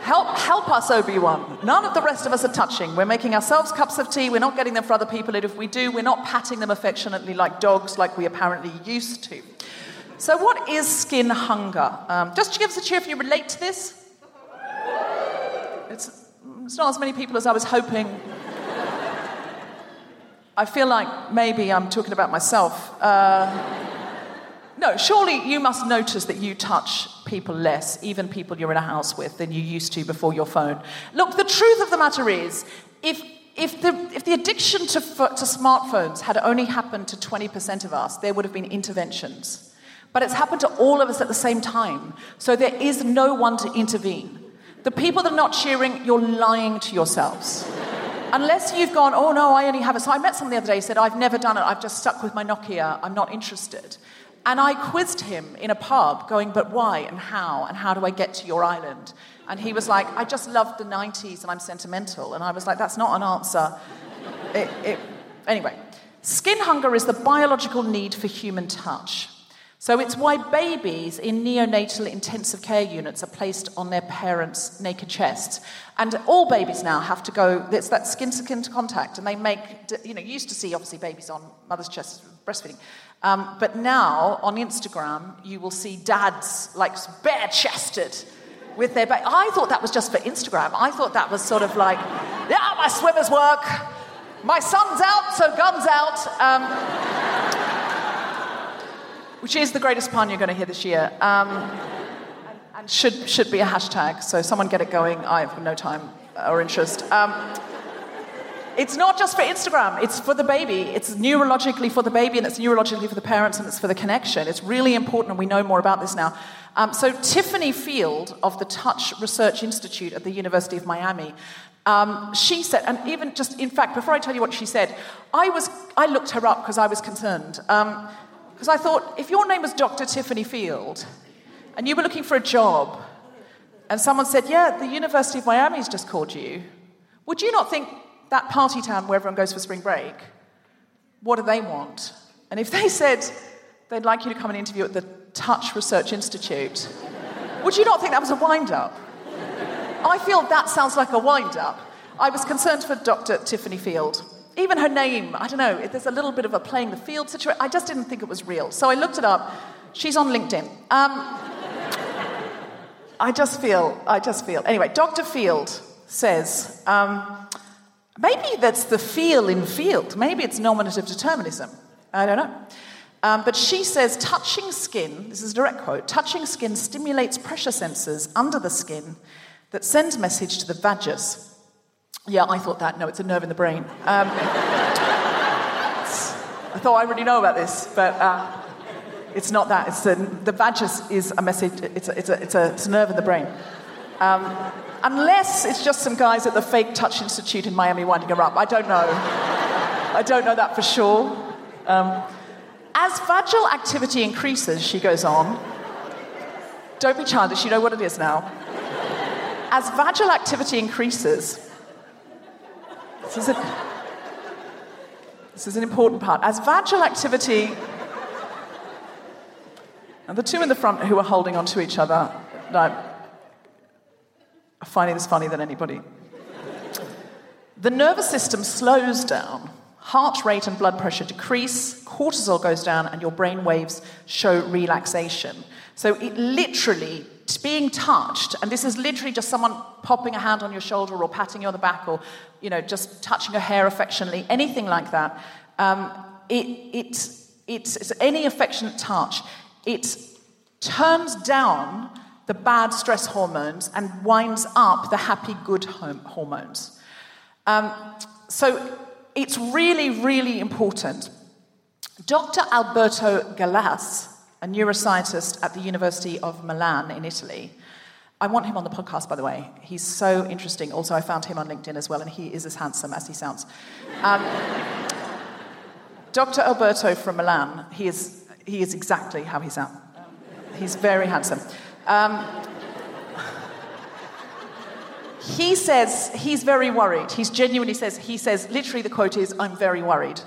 Help, help us, Obi Wan. None of the rest of us are touching. We're making ourselves cups of tea. We're not getting them for other people. And if we do, we're not patting them affectionately like dogs, like we apparently used to. So, what is skin hunger? Um, just to give us a cheer if you relate to this. It's, it's not as many people as I was hoping. I feel like maybe I'm talking about myself. Uh, no, surely you must notice that you touch people less, even people you're in a house with, than you used to before your phone. Look, the truth of the matter is, if, if, the, if the addiction to, to smartphones had only happened to 20% of us, there would have been interventions. But it's happened to all of us at the same time. So there is no one to intervene. The people that are not cheering, you're lying to yourselves. Unless you've gone, oh no, I only have it. So I met someone the other day who said, I've never done it. I've just stuck with my Nokia. I'm not interested. And I quizzed him in a pub, going, but why and how? And how do I get to your island? And he was like, I just loved the 90s and I'm sentimental. And I was like, that's not an answer. It, it... Anyway, skin hunger is the biological need for human touch. So it's why babies in neonatal intensive care units are placed on their parents' naked chests. And all babies now have to go, it's that skin to skin contact, and they make, you know, you used to see obviously babies on mother's chests breastfeeding. Um, but now on Instagram, you will see dads like bare chested with their baby. I thought that was just for Instagram. I thought that was sort of like, yeah, my swimmers work. My son's out, so guns out. Um, which is the greatest pun you're going to hear this year. Um, and should, should be a hashtag, so someone get it going. I have no time or interest. Um, it's not just for Instagram, it's for the baby. It's neurologically for the baby, and it's neurologically for the parents, and it's for the connection. It's really important, and we know more about this now. Um, so, Tiffany Field of the Touch Research Institute at the University of Miami um, she said, and even just in fact, before I tell you what she said, I was I looked her up because I was concerned. Um, because I thought, if your name was Dr. Tiffany Field and you were looking for a job and someone said, Yeah, the University of Miami's just called you, would you not think that party town where everyone goes for spring break, what do they want? And if they said they'd like you to come and interview at the Touch Research Institute, would you not think that was a wind up? I feel that sounds like a wind up. I was concerned for Dr. Tiffany Field even her name, I don't know, there's a little bit of a playing the field situation. I just didn't think it was real. So I looked it up. She's on LinkedIn. Um, I just feel, I just feel. Anyway, Dr. Field says, um, maybe that's the feel in field. Maybe it's nominative determinism. I don't know. Um, but she says, touching skin, this is a direct quote, touching skin stimulates pressure sensors under the skin that sends message to the vagus yeah, I thought that. No, it's a nerve in the brain. Um, I thought I already know about this, but uh, it's not that. It's a, the vagus is a message, it's a, it's a, it's a, it's a nerve in the brain. Um, unless it's just some guys at the Fake Touch Institute in Miami winding her up. I don't know. I don't know that for sure. Um, as vagal activity increases, she goes on, don't be childish, you know what it is now. As vagal activity increases, this is, a, this is an important part. As vagal activity, and the two in the front who are holding on to each other, are finding this funny than anybody. The nervous system slows down, heart rate and blood pressure decrease, cortisol goes down, and your brain waves show relaxation. So it literally being touched, and this is literally just someone popping a hand on your shoulder or patting you on the back or, you know, just touching your hair affectionately, anything like that, um, it, it, it, it's any affectionate touch. It turns down the bad stress hormones and winds up the happy good hormones. Um, so it's really, really important. Dr. Alberto Gallace, a neuroscientist at the University of Milan in Italy, I want him on the podcast, by the way. He's so interesting. Also, I found him on LinkedIn as well, and he is as handsome as he sounds. Um, Dr. Alberto from Milan, he is, he is exactly how he sounds. He's very handsome. Um, he says he's very worried. He's genuinely says, he says, literally the quote is, I'm very worried.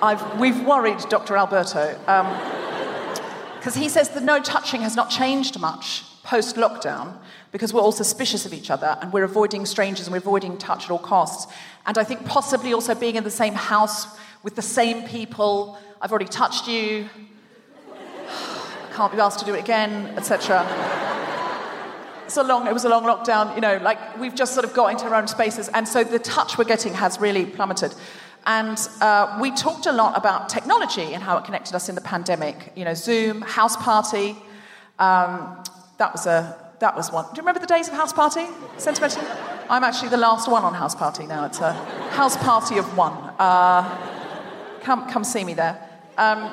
I've, we've worried Dr. Alberto. Because he says the no touching has not changed much post lockdown because we're all suspicious of each other and we're avoiding strangers and we're avoiding touch at all costs. And I think possibly also being in the same house with the same people. I've already touched you. I can't be asked to do it again, etc it's a long, it was a long lockdown, you know, like we've just sort of got into our own spaces. And so the touch we're getting has really plummeted. And uh, we talked a lot about technology and how it connected us in the pandemic. You know, Zoom, House Party. Um, that was a that was one. Do you remember the days of House Party? Sentimental. I'm actually the last one on House Party now. It's a House Party of one. Uh, come come see me there. Um,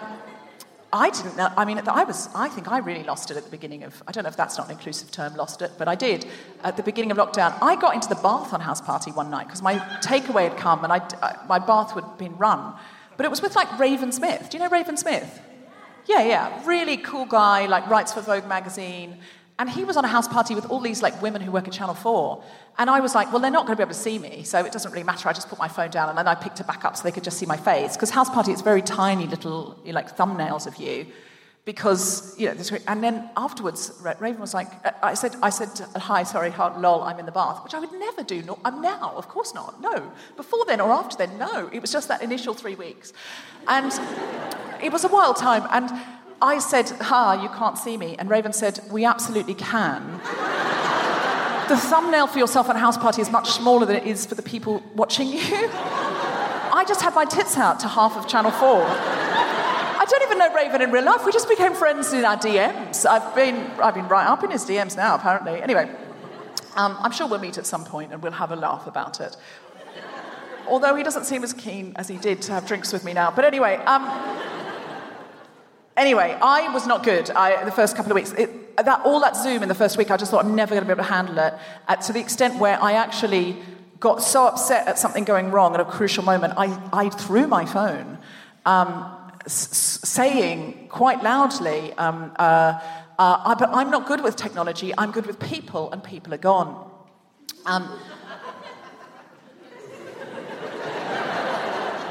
I didn't know. I mean, I was. I think I really lost it at the beginning of. I don't know if that's not an inclusive term, lost it, but I did at the beginning of lockdown. I got into the bath on house party one night because my takeaway had come and I, uh, my bath had been run, but it was with like Raven Smith. Do you know Raven Smith? Yeah, yeah, really cool guy. Like writes for Vogue magazine, and he was on a house party with all these like women who work at Channel 4. And I was like, well, they're not going to be able to see me, so it doesn't really matter. I just put my phone down and then I picked it back up so they could just see my face. Because house party, it's very tiny little like thumbnails of you. Because, you know, and then afterwards, Raven was like, uh, I said, I said, hi, sorry, lol, I'm in the bath, which I would never do. No, I'm now, of course not. No. Before then or after then, no. It was just that initial three weeks. And it was a wild time. And I said, Ha, you can't see me. And Raven said, We absolutely can. the thumbnail for yourself at a house party is much smaller than it is for the people watching you. I just had my tits out to half of Channel 4. I don't even know Raven in real life. We just became friends in our DMs. I've been, I've been right up in his DMs now, apparently. Anyway, um, I'm sure we'll meet at some point and we'll have a laugh about it. Although he doesn't seem as keen as he did to have drinks with me now. But anyway, um, Anyway, I was not good I, the first couple of weeks. It, that, all that Zoom in the first week, I just thought I'm never going to be able to handle it. Uh, to the extent where I actually got so upset at something going wrong at a crucial moment, I, I threw my phone, um, s- saying quite loudly, um, uh, uh, but I'm not good with technology, I'm good with people, and people are gone. Um,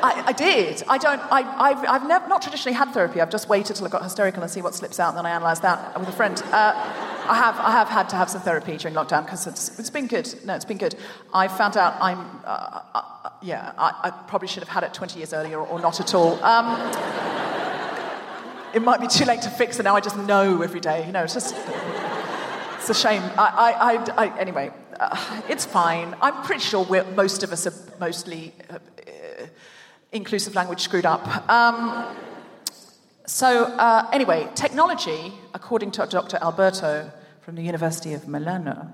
I, I, did. I don't. I, have I've never, not traditionally had therapy. I've just waited till I got hysterical and see what slips out, and then I analyse that with a friend. Uh, I have. I have had to have some therapy during lockdown because it's, it's been good. No, it's been good. I found out I'm. Uh, uh, yeah, I, I, probably should have had it 20 years earlier, or, not at all. Um, it might be too late to fix it now. I just know every day. You know, it's just. It's a shame. I, I, I anyway, uh, it's fine. I'm pretty sure most of us are mostly uh, inclusive language screwed up. Um, so, uh, anyway, technology, according to Dr. Alberto from the University of Milano,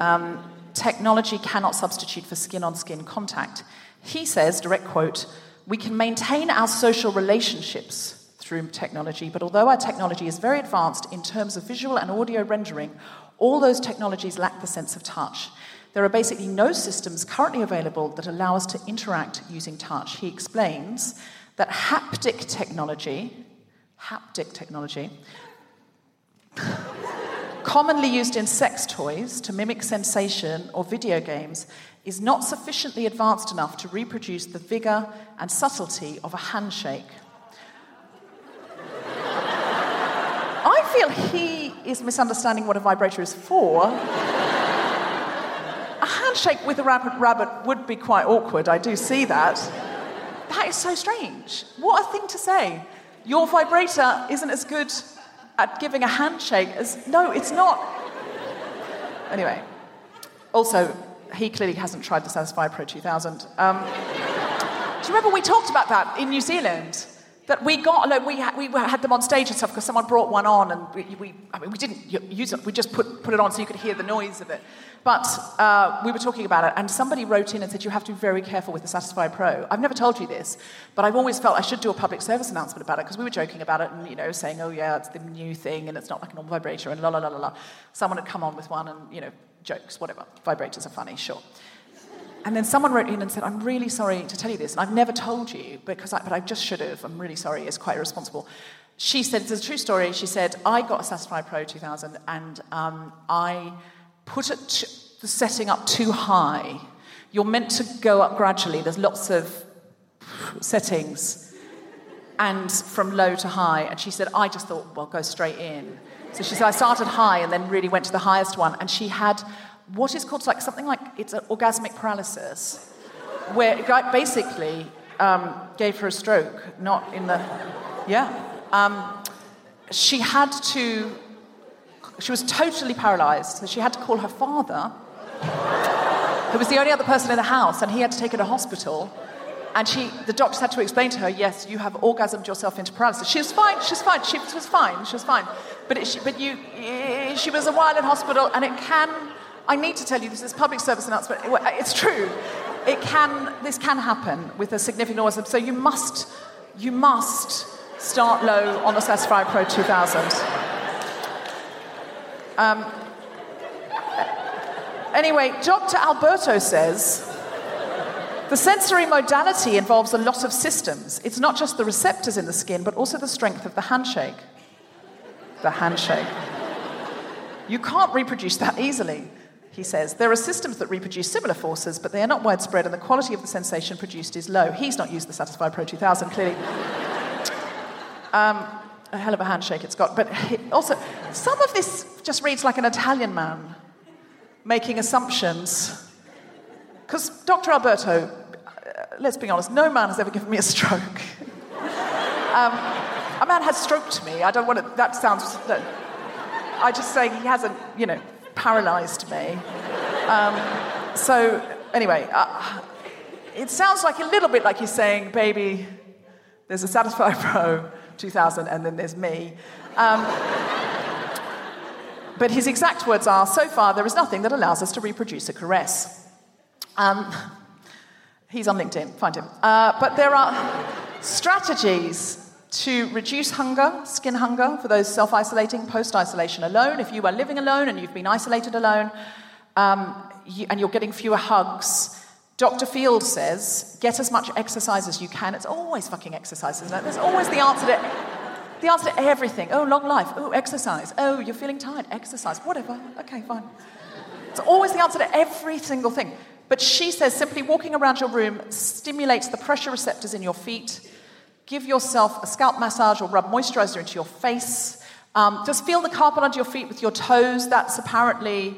um, technology cannot substitute for skin on skin contact. He says, direct quote, we can maintain our social relationships through technology, but although our technology is very advanced in terms of visual and audio rendering, all those technologies lack the sense of touch. There are basically no systems currently available that allow us to interact using touch. He explains that haptic technology, haptic technology, <laughs> commonly used in sex toys to mimic sensation or video games, is not sufficiently advanced enough to reproduce the vigor and subtlety of a handshake. <laughs> I feel he is misunderstanding what a vibrator is for handshake with a rabbit, rabbit would be quite awkward. I do see that. That is so strange. What a thing to say. Your vibrator isn't as good at giving a handshake as. No, it's not. Anyway, also, he clearly hasn't tried the Satisfyer Pro 2000. Um, do you remember we talked about that in New Zealand? That we got, like, we, we had them on stage and stuff because someone brought one on and we, we, I mean, we didn't use it, we just put, put it on so you could hear the noise of it. But uh, we were talking about it and somebody wrote in and said, You have to be very careful with the Satisfyer Pro. I've never told you this, but I've always felt I should do a public service announcement about it because we were joking about it and, you know, saying, Oh, yeah, it's the new thing and it's not like a normal vibrator and la la la la la. Someone had come on with one and, you know, jokes, whatever. Vibrators are funny, sure. And then someone wrote in and said, I'm really sorry to tell you this, and I've never told you, because I, but I just should have. I'm really sorry, it's quite irresponsible. She said, it's a true story. She said, I got a Satisfyer Pro 2000 and um, I put it t- the setting up too high. You're meant to go up gradually. There's lots of settings and from low to high. And she said, I just thought, well, go straight in. So she said, I started high and then really went to the highest one. And she had what is called like something like it's an orgasmic paralysis, where it basically um, gave her a stroke, not in the, yeah. Um, she had to, she was totally paralyzed, so she had to call her father, who was the only other person in the house, and he had to take her to hospital. And she, the doctors had to explain to her, yes, you have orgasmed yourself into paralysis. She was fine, she was fine, she was fine, she was fine. But, it, but you, she was a while in hospital, and it can I need to tell you this is public service announcement. It's true. It can, this can happen with a significant orgasm. So you must, you must start low on the Satisfyer Pro 2000. Um, anyway, Dr. Alberto says the sensory modality involves a lot of systems. It's not just the receptors in the skin, but also the strength of the handshake. The handshake. You can't reproduce that easily he says. There are systems that reproduce similar forces, but they are not widespread, and the quality of the sensation produced is low. He's not used the Satisfyer Pro 2000, clearly. <laughs> um, a hell of a handshake it's got. But also, some of this just reads like an Italian man making assumptions. Because Dr. Alberto, uh, let's be honest, no man has ever given me a stroke. <laughs> um, a man has stroked me. I don't want to, that sounds, no. I just say he hasn't, you know, paralyzed me. Um, so, anyway, uh, it sounds like a little bit like he's saying, baby, there's a Satisfyer Pro 2000 and then there's me. Um, but his exact words are so far, there is nothing that allows us to reproduce a caress. Um, he's on LinkedIn, find him. Uh, but there are strategies to reduce hunger, skin hunger, for those self isolating, post isolation alone. If you are living alone and you've been isolated alone um, you, and you're getting fewer hugs, Dr. Field says get as much exercise as you can. It's always fucking exercise, isn't it? There's always the answer to. The answer to everything. Oh, long life. Oh, exercise. Oh, you're feeling tired. Exercise. Whatever. Okay, fine. It's always the answer to every single thing. But she says simply walking around your room stimulates the pressure receptors in your feet, Give yourself a scalp massage or rub moisturizer into your face. Um, just feel the carpet under your feet with your toes. That's apparently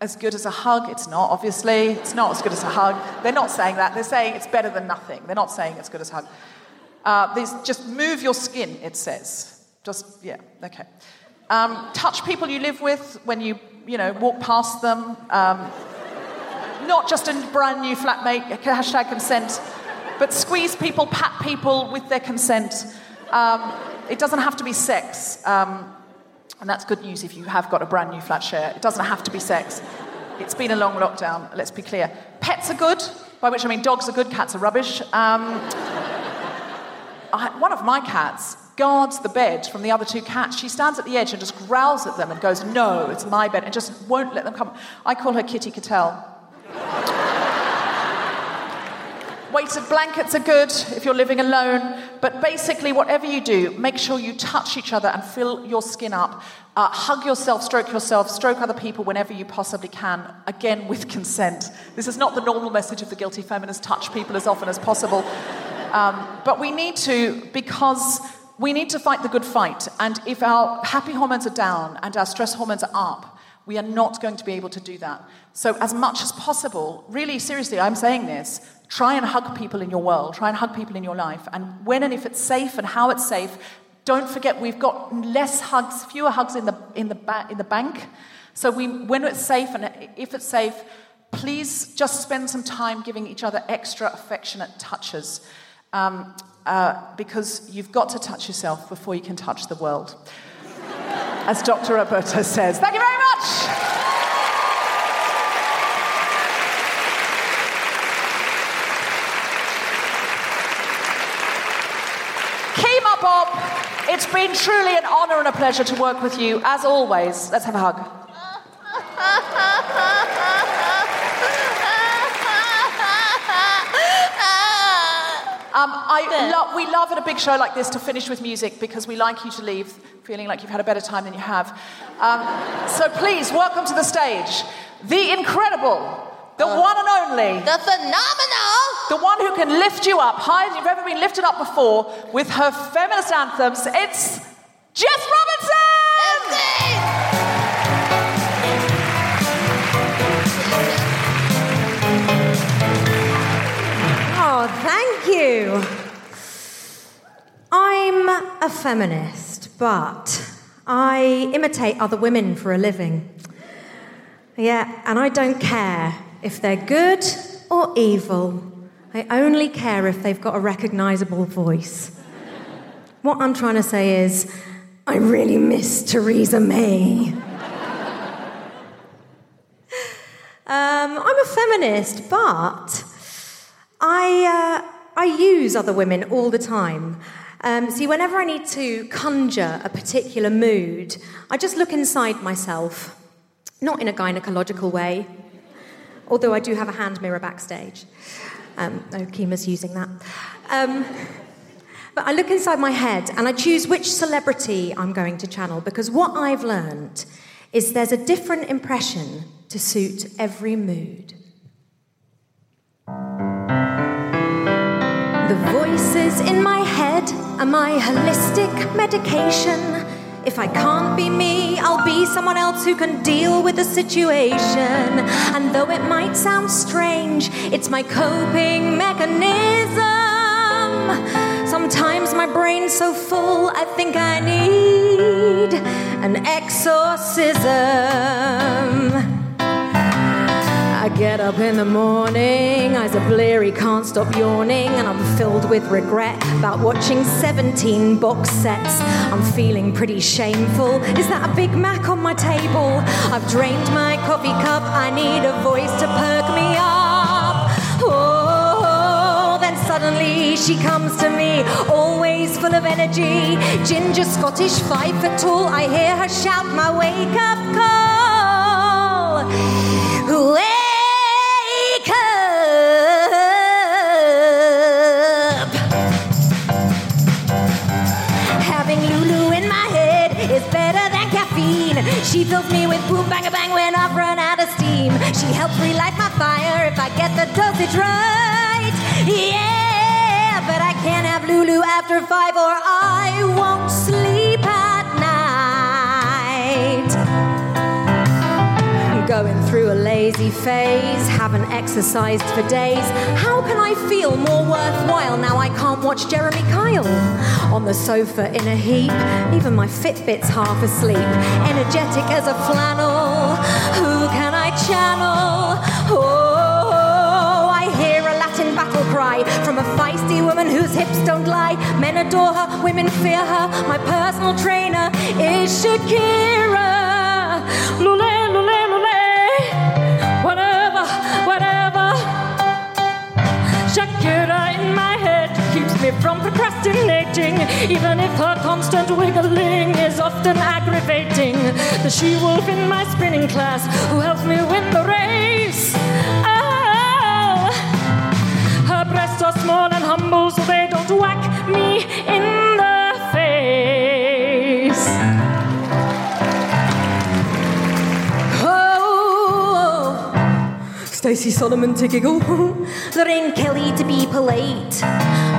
as good as a hug. It's not, obviously. It's not as good as a hug. They're not saying that. They're saying it's better than nothing. They're not saying it's good as a hug. Uh, just move your skin, it says. Just, yeah, okay. Um, touch people you live with when you, you know, walk past them. Um, not just a brand new flatmate, hashtag consent but squeeze people, pat people with their consent. Um, it doesn't have to be sex. Um, and that's good news if you have got a brand new flat share. It doesn't have to be sex. It's been a long lockdown, let's be clear. Pets are good, by which I mean dogs are good, cats are rubbish. Um, I, one of my cats guards the bed from the other two cats. She stands at the edge and just growls at them and goes, No, it's my bed, and just won't let them come. I call her Kitty Cattell. Weighted blankets are good if you're living alone, but basically, whatever you do, make sure you touch each other and fill your skin up. Uh, hug yourself, stroke yourself, stroke other people whenever you possibly can, again with consent. This is not the normal message of the guilty feminist touch people as often as possible. Um, but we need to, because we need to fight the good fight. And if our happy hormones are down and our stress hormones are up, we are not going to be able to do that. So, as much as possible, really seriously, I'm saying this Try and hug people in your world, try and hug people in your life. And when and if it's safe and how it's safe, don't forget we've got less hugs, fewer hugs in the, in the, ba- in the bank. So we, when it's safe and if it's safe, please just spend some time giving each other extra affectionate touches. Um, uh, because you've got to touch yourself before you can touch the world. As Dr. Roberto says. Thank you very much. Bob, it's been truly an honour and a pleasure to work with you, as always. Let's have a hug. Um, I lo- we love at a big show like this to finish with music because we like you to leave feeling like you've had a better time than you have. Um, so please, welcome to the stage, the incredible, the uh, one and only, The phenomenal. the one who can lift you up higher than you've ever been lifted up before with her feminist anthems. It's Jess Robinson! Oh, thank you. I'm a feminist, but I imitate other women for a living. Yeah, and I don't care if they're good or evil. I only care if they've got a recognizable voice. What I'm trying to say is, I really miss Theresa May. Um, I'm a feminist, but I, uh, I use other women all the time. Um, see, whenever I need to conjure a particular mood, I just look inside myself, not in a gynecological way, although I do have a hand mirror backstage. Um, Kemah's using that. Um, but I look inside my head and I choose which celebrity I'm going to channel because what I've learned is there's a different impression to suit every mood. The voices in my head are my holistic medication. If I can't be me, I'll be someone else who can deal with the situation. And though it might sound strange, it's my coping mechanism. Sometimes my brain's so full, I think I need an exorcism. Get up in the morning, eyes are bleary, can't stop yawning, and I'm filled with regret about watching 17 box sets. I'm feeling pretty shameful. Is that a Big Mac on my table? I've drained my coffee cup, I need a voice to perk me up. Oh, then suddenly she comes to me, always full of energy. Ginger Scottish, five foot tall, I hear her shout my wake up call. With boom bang a bang when I've run out of steam. She helps relight my fire if I get the dosage right. Yeah, but I can't have Lulu after five or I won't sleep lazy phase, haven't exercised for days. How can I feel more worthwhile now I can't watch Jeremy Kyle? On the sofa in a heap, even my Fitbit's half asleep. Energetic as a flannel, who can I channel? Oh, I hear a Latin battle cry from a feisty woman whose hips don't lie. Men adore her, women fear her. My personal trainer is Shakira. Lule. Me from procrastinating, even if her constant wiggling is often aggravating. The she wolf in my spinning class who helps me win the race. Oh, her breasts are small and humble, so they don't whack me in the face. Oh, Stacey Solomon to giggle, Lorraine Kelly to be polite,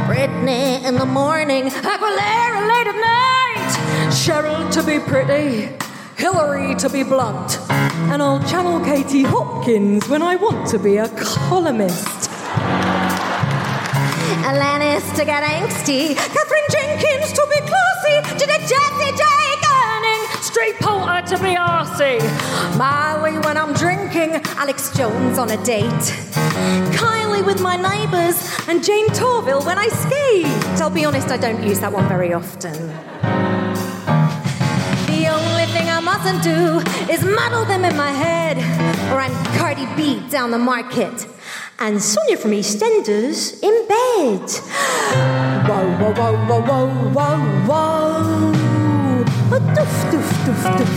Britney in the morning, Aguilera late at night, Cheryl to be pretty, Hillary to be blunt, and I'll channel Katie Hopkins when I want to be a columnist. Alanis to get angsty, Katherine Jenkins to be classy, Janet Jesse J. Gurning, Straight to be arsey. Miley when I'm drinking, Alex Jones on a date. Kylie with my neighbours, and Jayne Torvill when I skate. I'll be honest, I don't use that one very often. The only thing I mustn't do is muddle them in my head, or I'm Cardi B down the market. And Sonia from EastEnders in bed. Whoa, whoa, whoa, whoa, whoa, whoa, whoa. Doof, doof, doof, doof.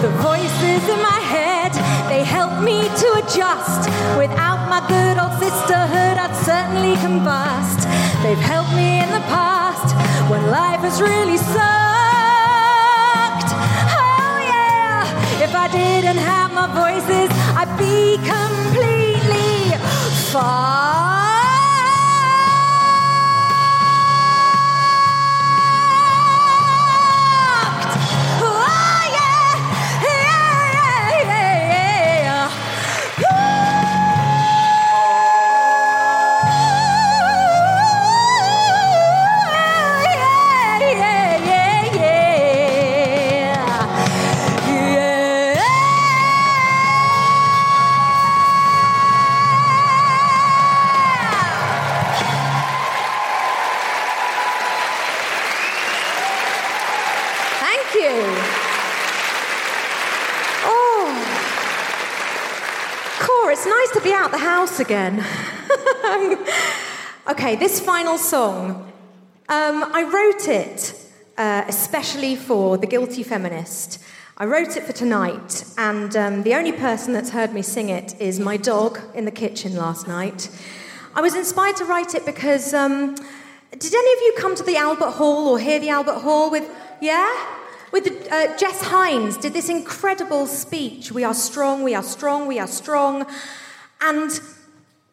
The voices in my head, they help me to adjust. Without my good old sisterhood, I'd certainly combust. They've helped me in the past when life has really sucked. Oh yeah, if I didn't have my voices, I'd be completely fucked. Again. <laughs> okay, this final song. Um, I wrote it uh, especially for The Guilty Feminist. I wrote it for tonight, and um, the only person that's heard me sing it is my dog in the kitchen last night. I was inspired to write it because um, did any of you come to the Albert Hall or hear the Albert Hall with, yeah? With uh, Jess Hines did this incredible speech. We are strong, we are strong, we are strong. And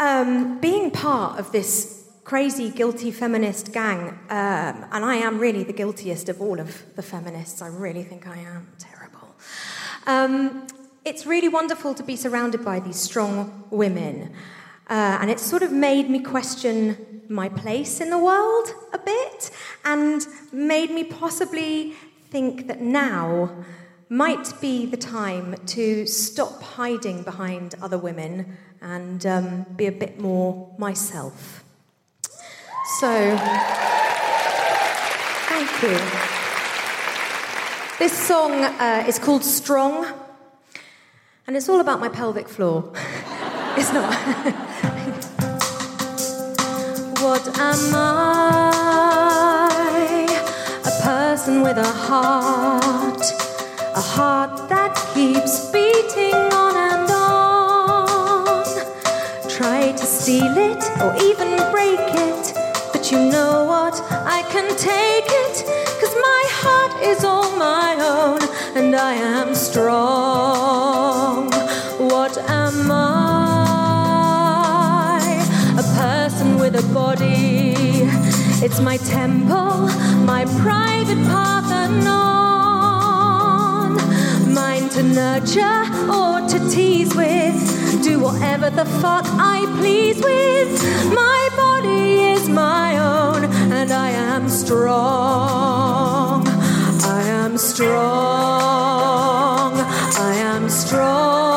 um, being part of this crazy, guilty feminist gang, um, and I am really the guiltiest of all of the feminists, I really think I am terrible. Um, it's really wonderful to be surrounded by these strong women. Uh, and it sort of made me question my place in the world a bit and made me possibly think that now might be the time to stop hiding behind other women and um, be a bit more myself. So, thank you. This song uh, is called Strong, and it's all about my pelvic floor. <laughs> it's not. <laughs> what am I? A person with a heart, a heart that keeps beating on. Steal it or even break it, but you know what? I can take it, cause my heart is all my own, and I am strong. What am I? A person with a body. It's my temple, my private Parthenon. Mine to nurture or to tease with. Do whatever the fuck I please with. My body is my own, and I am strong. I am strong. I am strong.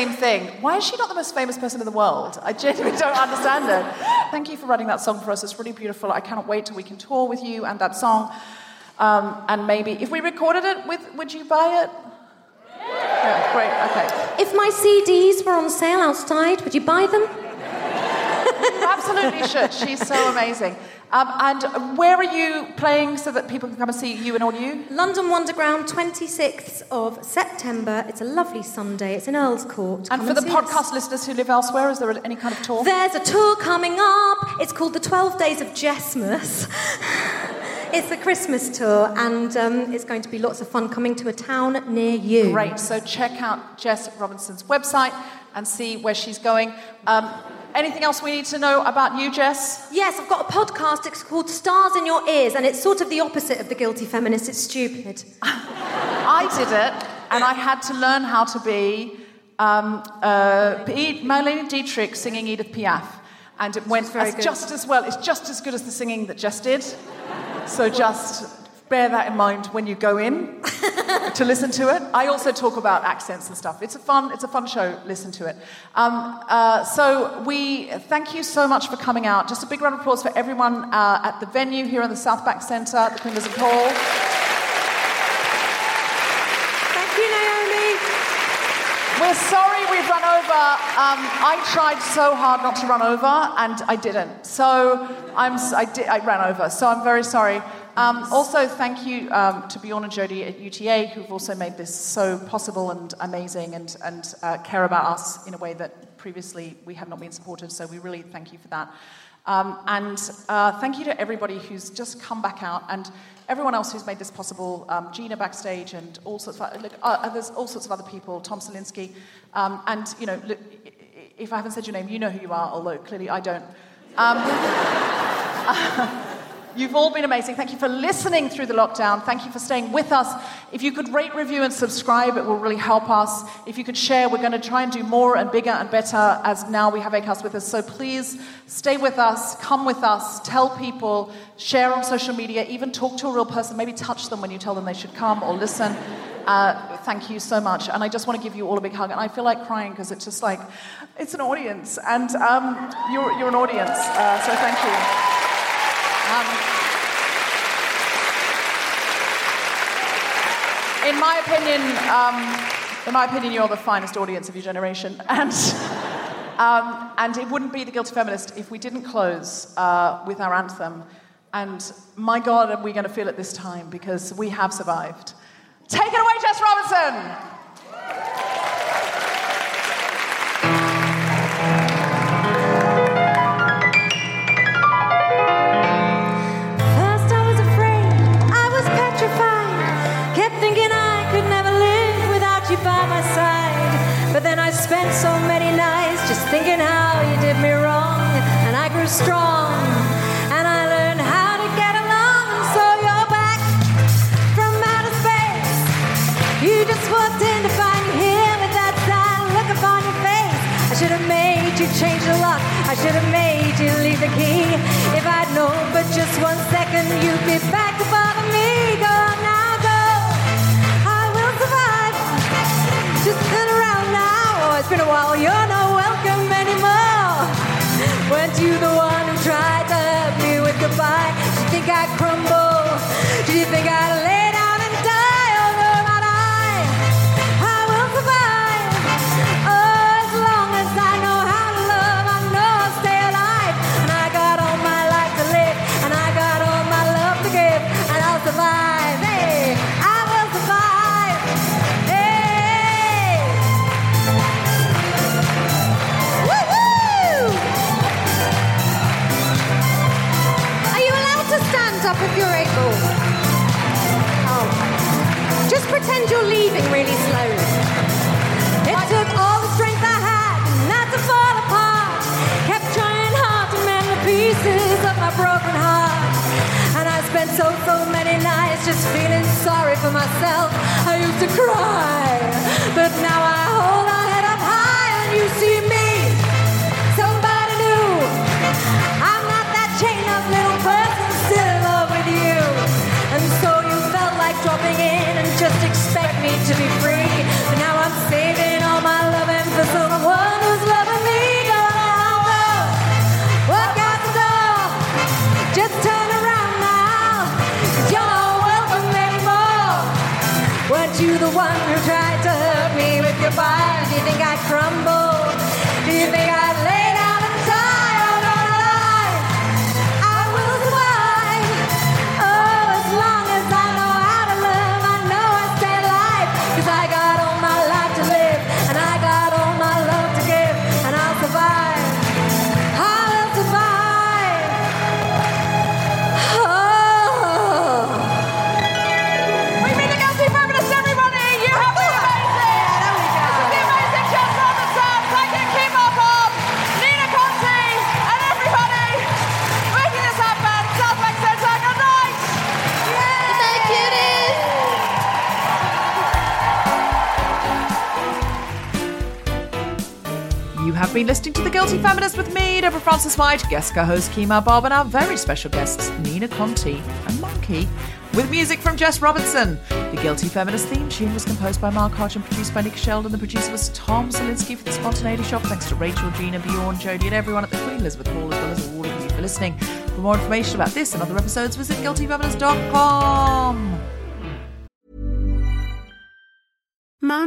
Same thing. Why is she not the most famous person in the world? I genuinely don't understand it. Thank you for writing that song for us. It's really beautiful. I cannot wait till we can tour with you and that song. Um, and maybe if we recorded it, with, would you buy it? Yeah, great. Okay. If my CDs were on sale outside, would you buy them? You absolutely should. She's so amazing. Um, and where are you playing so that people can come and see you and all you? London Wonderground, 26th of September. It's a lovely Sunday. It's in Earl's Court. And Come for the see us. podcast listeners who live elsewhere, is there any kind of tour? There's a tour coming up. It's called the 12 Days of Jessmas. <laughs> it's the Christmas tour, and um, it's going to be lots of fun coming to a town near you. Great. So check out Jess Robinson's website and see where she's going. Um, anything else we need to know about you, Jess? Yes, I've got a podcast. It's called Stars in Your Ears, and it's sort of the opposite of the guilty feminist. It's stupid. <laughs> I did it, and I had to learn how to be um, uh, Marlene Dietrich singing Edith Piaf. And it went very as just as well. It's just as good as the singing that Jess did. So just bear that in mind when you go in to listen to it. I also talk about accents and stuff. It's a fun, it's a fun show. Listen to it. Um, uh, so we thank you so much for coming out. Just a big round of applause for everyone uh, at the venue here in the South Bank Centre, at the Queen Elizabeth Hall. Thank you, Naomi. We're sorry we've run over. Um, I tried so hard not to run over, and I didn't. So I'm, I, did, I ran over. So I'm very sorry. Um, also, thank you um, to Bjorn and Jody at UTA, who've also made this so possible and amazing, and, and uh, care about us in a way that previously we have not been supported. So we really thank you for that. Um, and uh, thank you to everybody who's just come back out and everyone else who's made this possible. Um, Gina backstage and all sorts of look, uh, there's all sorts of other people. Tom Zielinski, um, and you know, look, if I haven't said your name, you know who you are. Although clearly I don't. <laughs> You've all been amazing. Thank you for listening through the lockdown. Thank you for staying with us. If you could rate, review, and subscribe, it will really help us. If you could share, we're going to try and do more and bigger and better as now we have ACAST with us. So please stay with us, come with us, tell people, share on social media, even talk to a real person, maybe touch them when you tell them they should come or listen. Uh, thank you so much. And I just want to give you all a big hug. And I feel like crying because it's just like, it's an audience. And um, you're, you're an audience. Uh, so thank you. Um, in my opinion, um, in my opinion, you're the finest audience of your generation, <laughs> and um, and it wouldn't be the guilty feminist if we didn't close uh, with our anthem. And my God, are we going to feel it this time because we have survived. Take it away, Jess Robinson. Thinking how you did me wrong. And I grew strong. And I learned how to get along. So you're back from outer space. You just walked in to find me here with that sad look upon your face. I should have made you change the lock. I should have made you leave the key. If I'd known for just one second you'd be back to bother me. Go now, go. I will survive. Just turn around now. Oh, it's been a while. You're not. Weren't you the one who tried to hurt me with goodbye? Did you think I'd crumble? Did you think I'd lay pretend you're leaving really slowly. It took all the strength I had not to fall apart. Kept trying hard to mend the pieces of my broken heart. And I spent so, so many nights just feeling sorry for myself. I used to cry. But now I hold my head up high and you see me. to be free. Have been listening to The Guilty Feminist with me, Deborah Frances-White, guest co-host Kemah Bob, and our very special guests, Nina Conti and Monkey, with music from Jess Robinson. The Guilty Feminist theme tune was composed by Mark Hodge and produced by Nick Sheldon. The producer was Tom Zielinski for the Spontaneity Shop. Thanks to Rachel, Gina, Bjorn, Jodie, and everyone at the Queen Elizabeth Hall, as well as all of you for listening. For more information about this and other episodes, visit guiltyfeminist.com.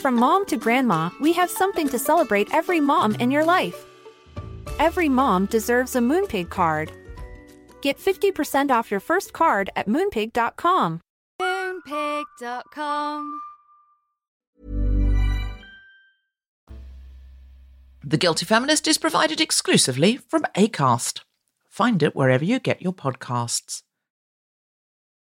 From mom to grandma, we have something to celebrate every mom in your life. Every mom deserves a Moonpig card. Get 50% off your first card at moonpig.com. Moonpig.com. The Guilty Feminist is provided exclusively from ACAST. Find it wherever you get your podcasts.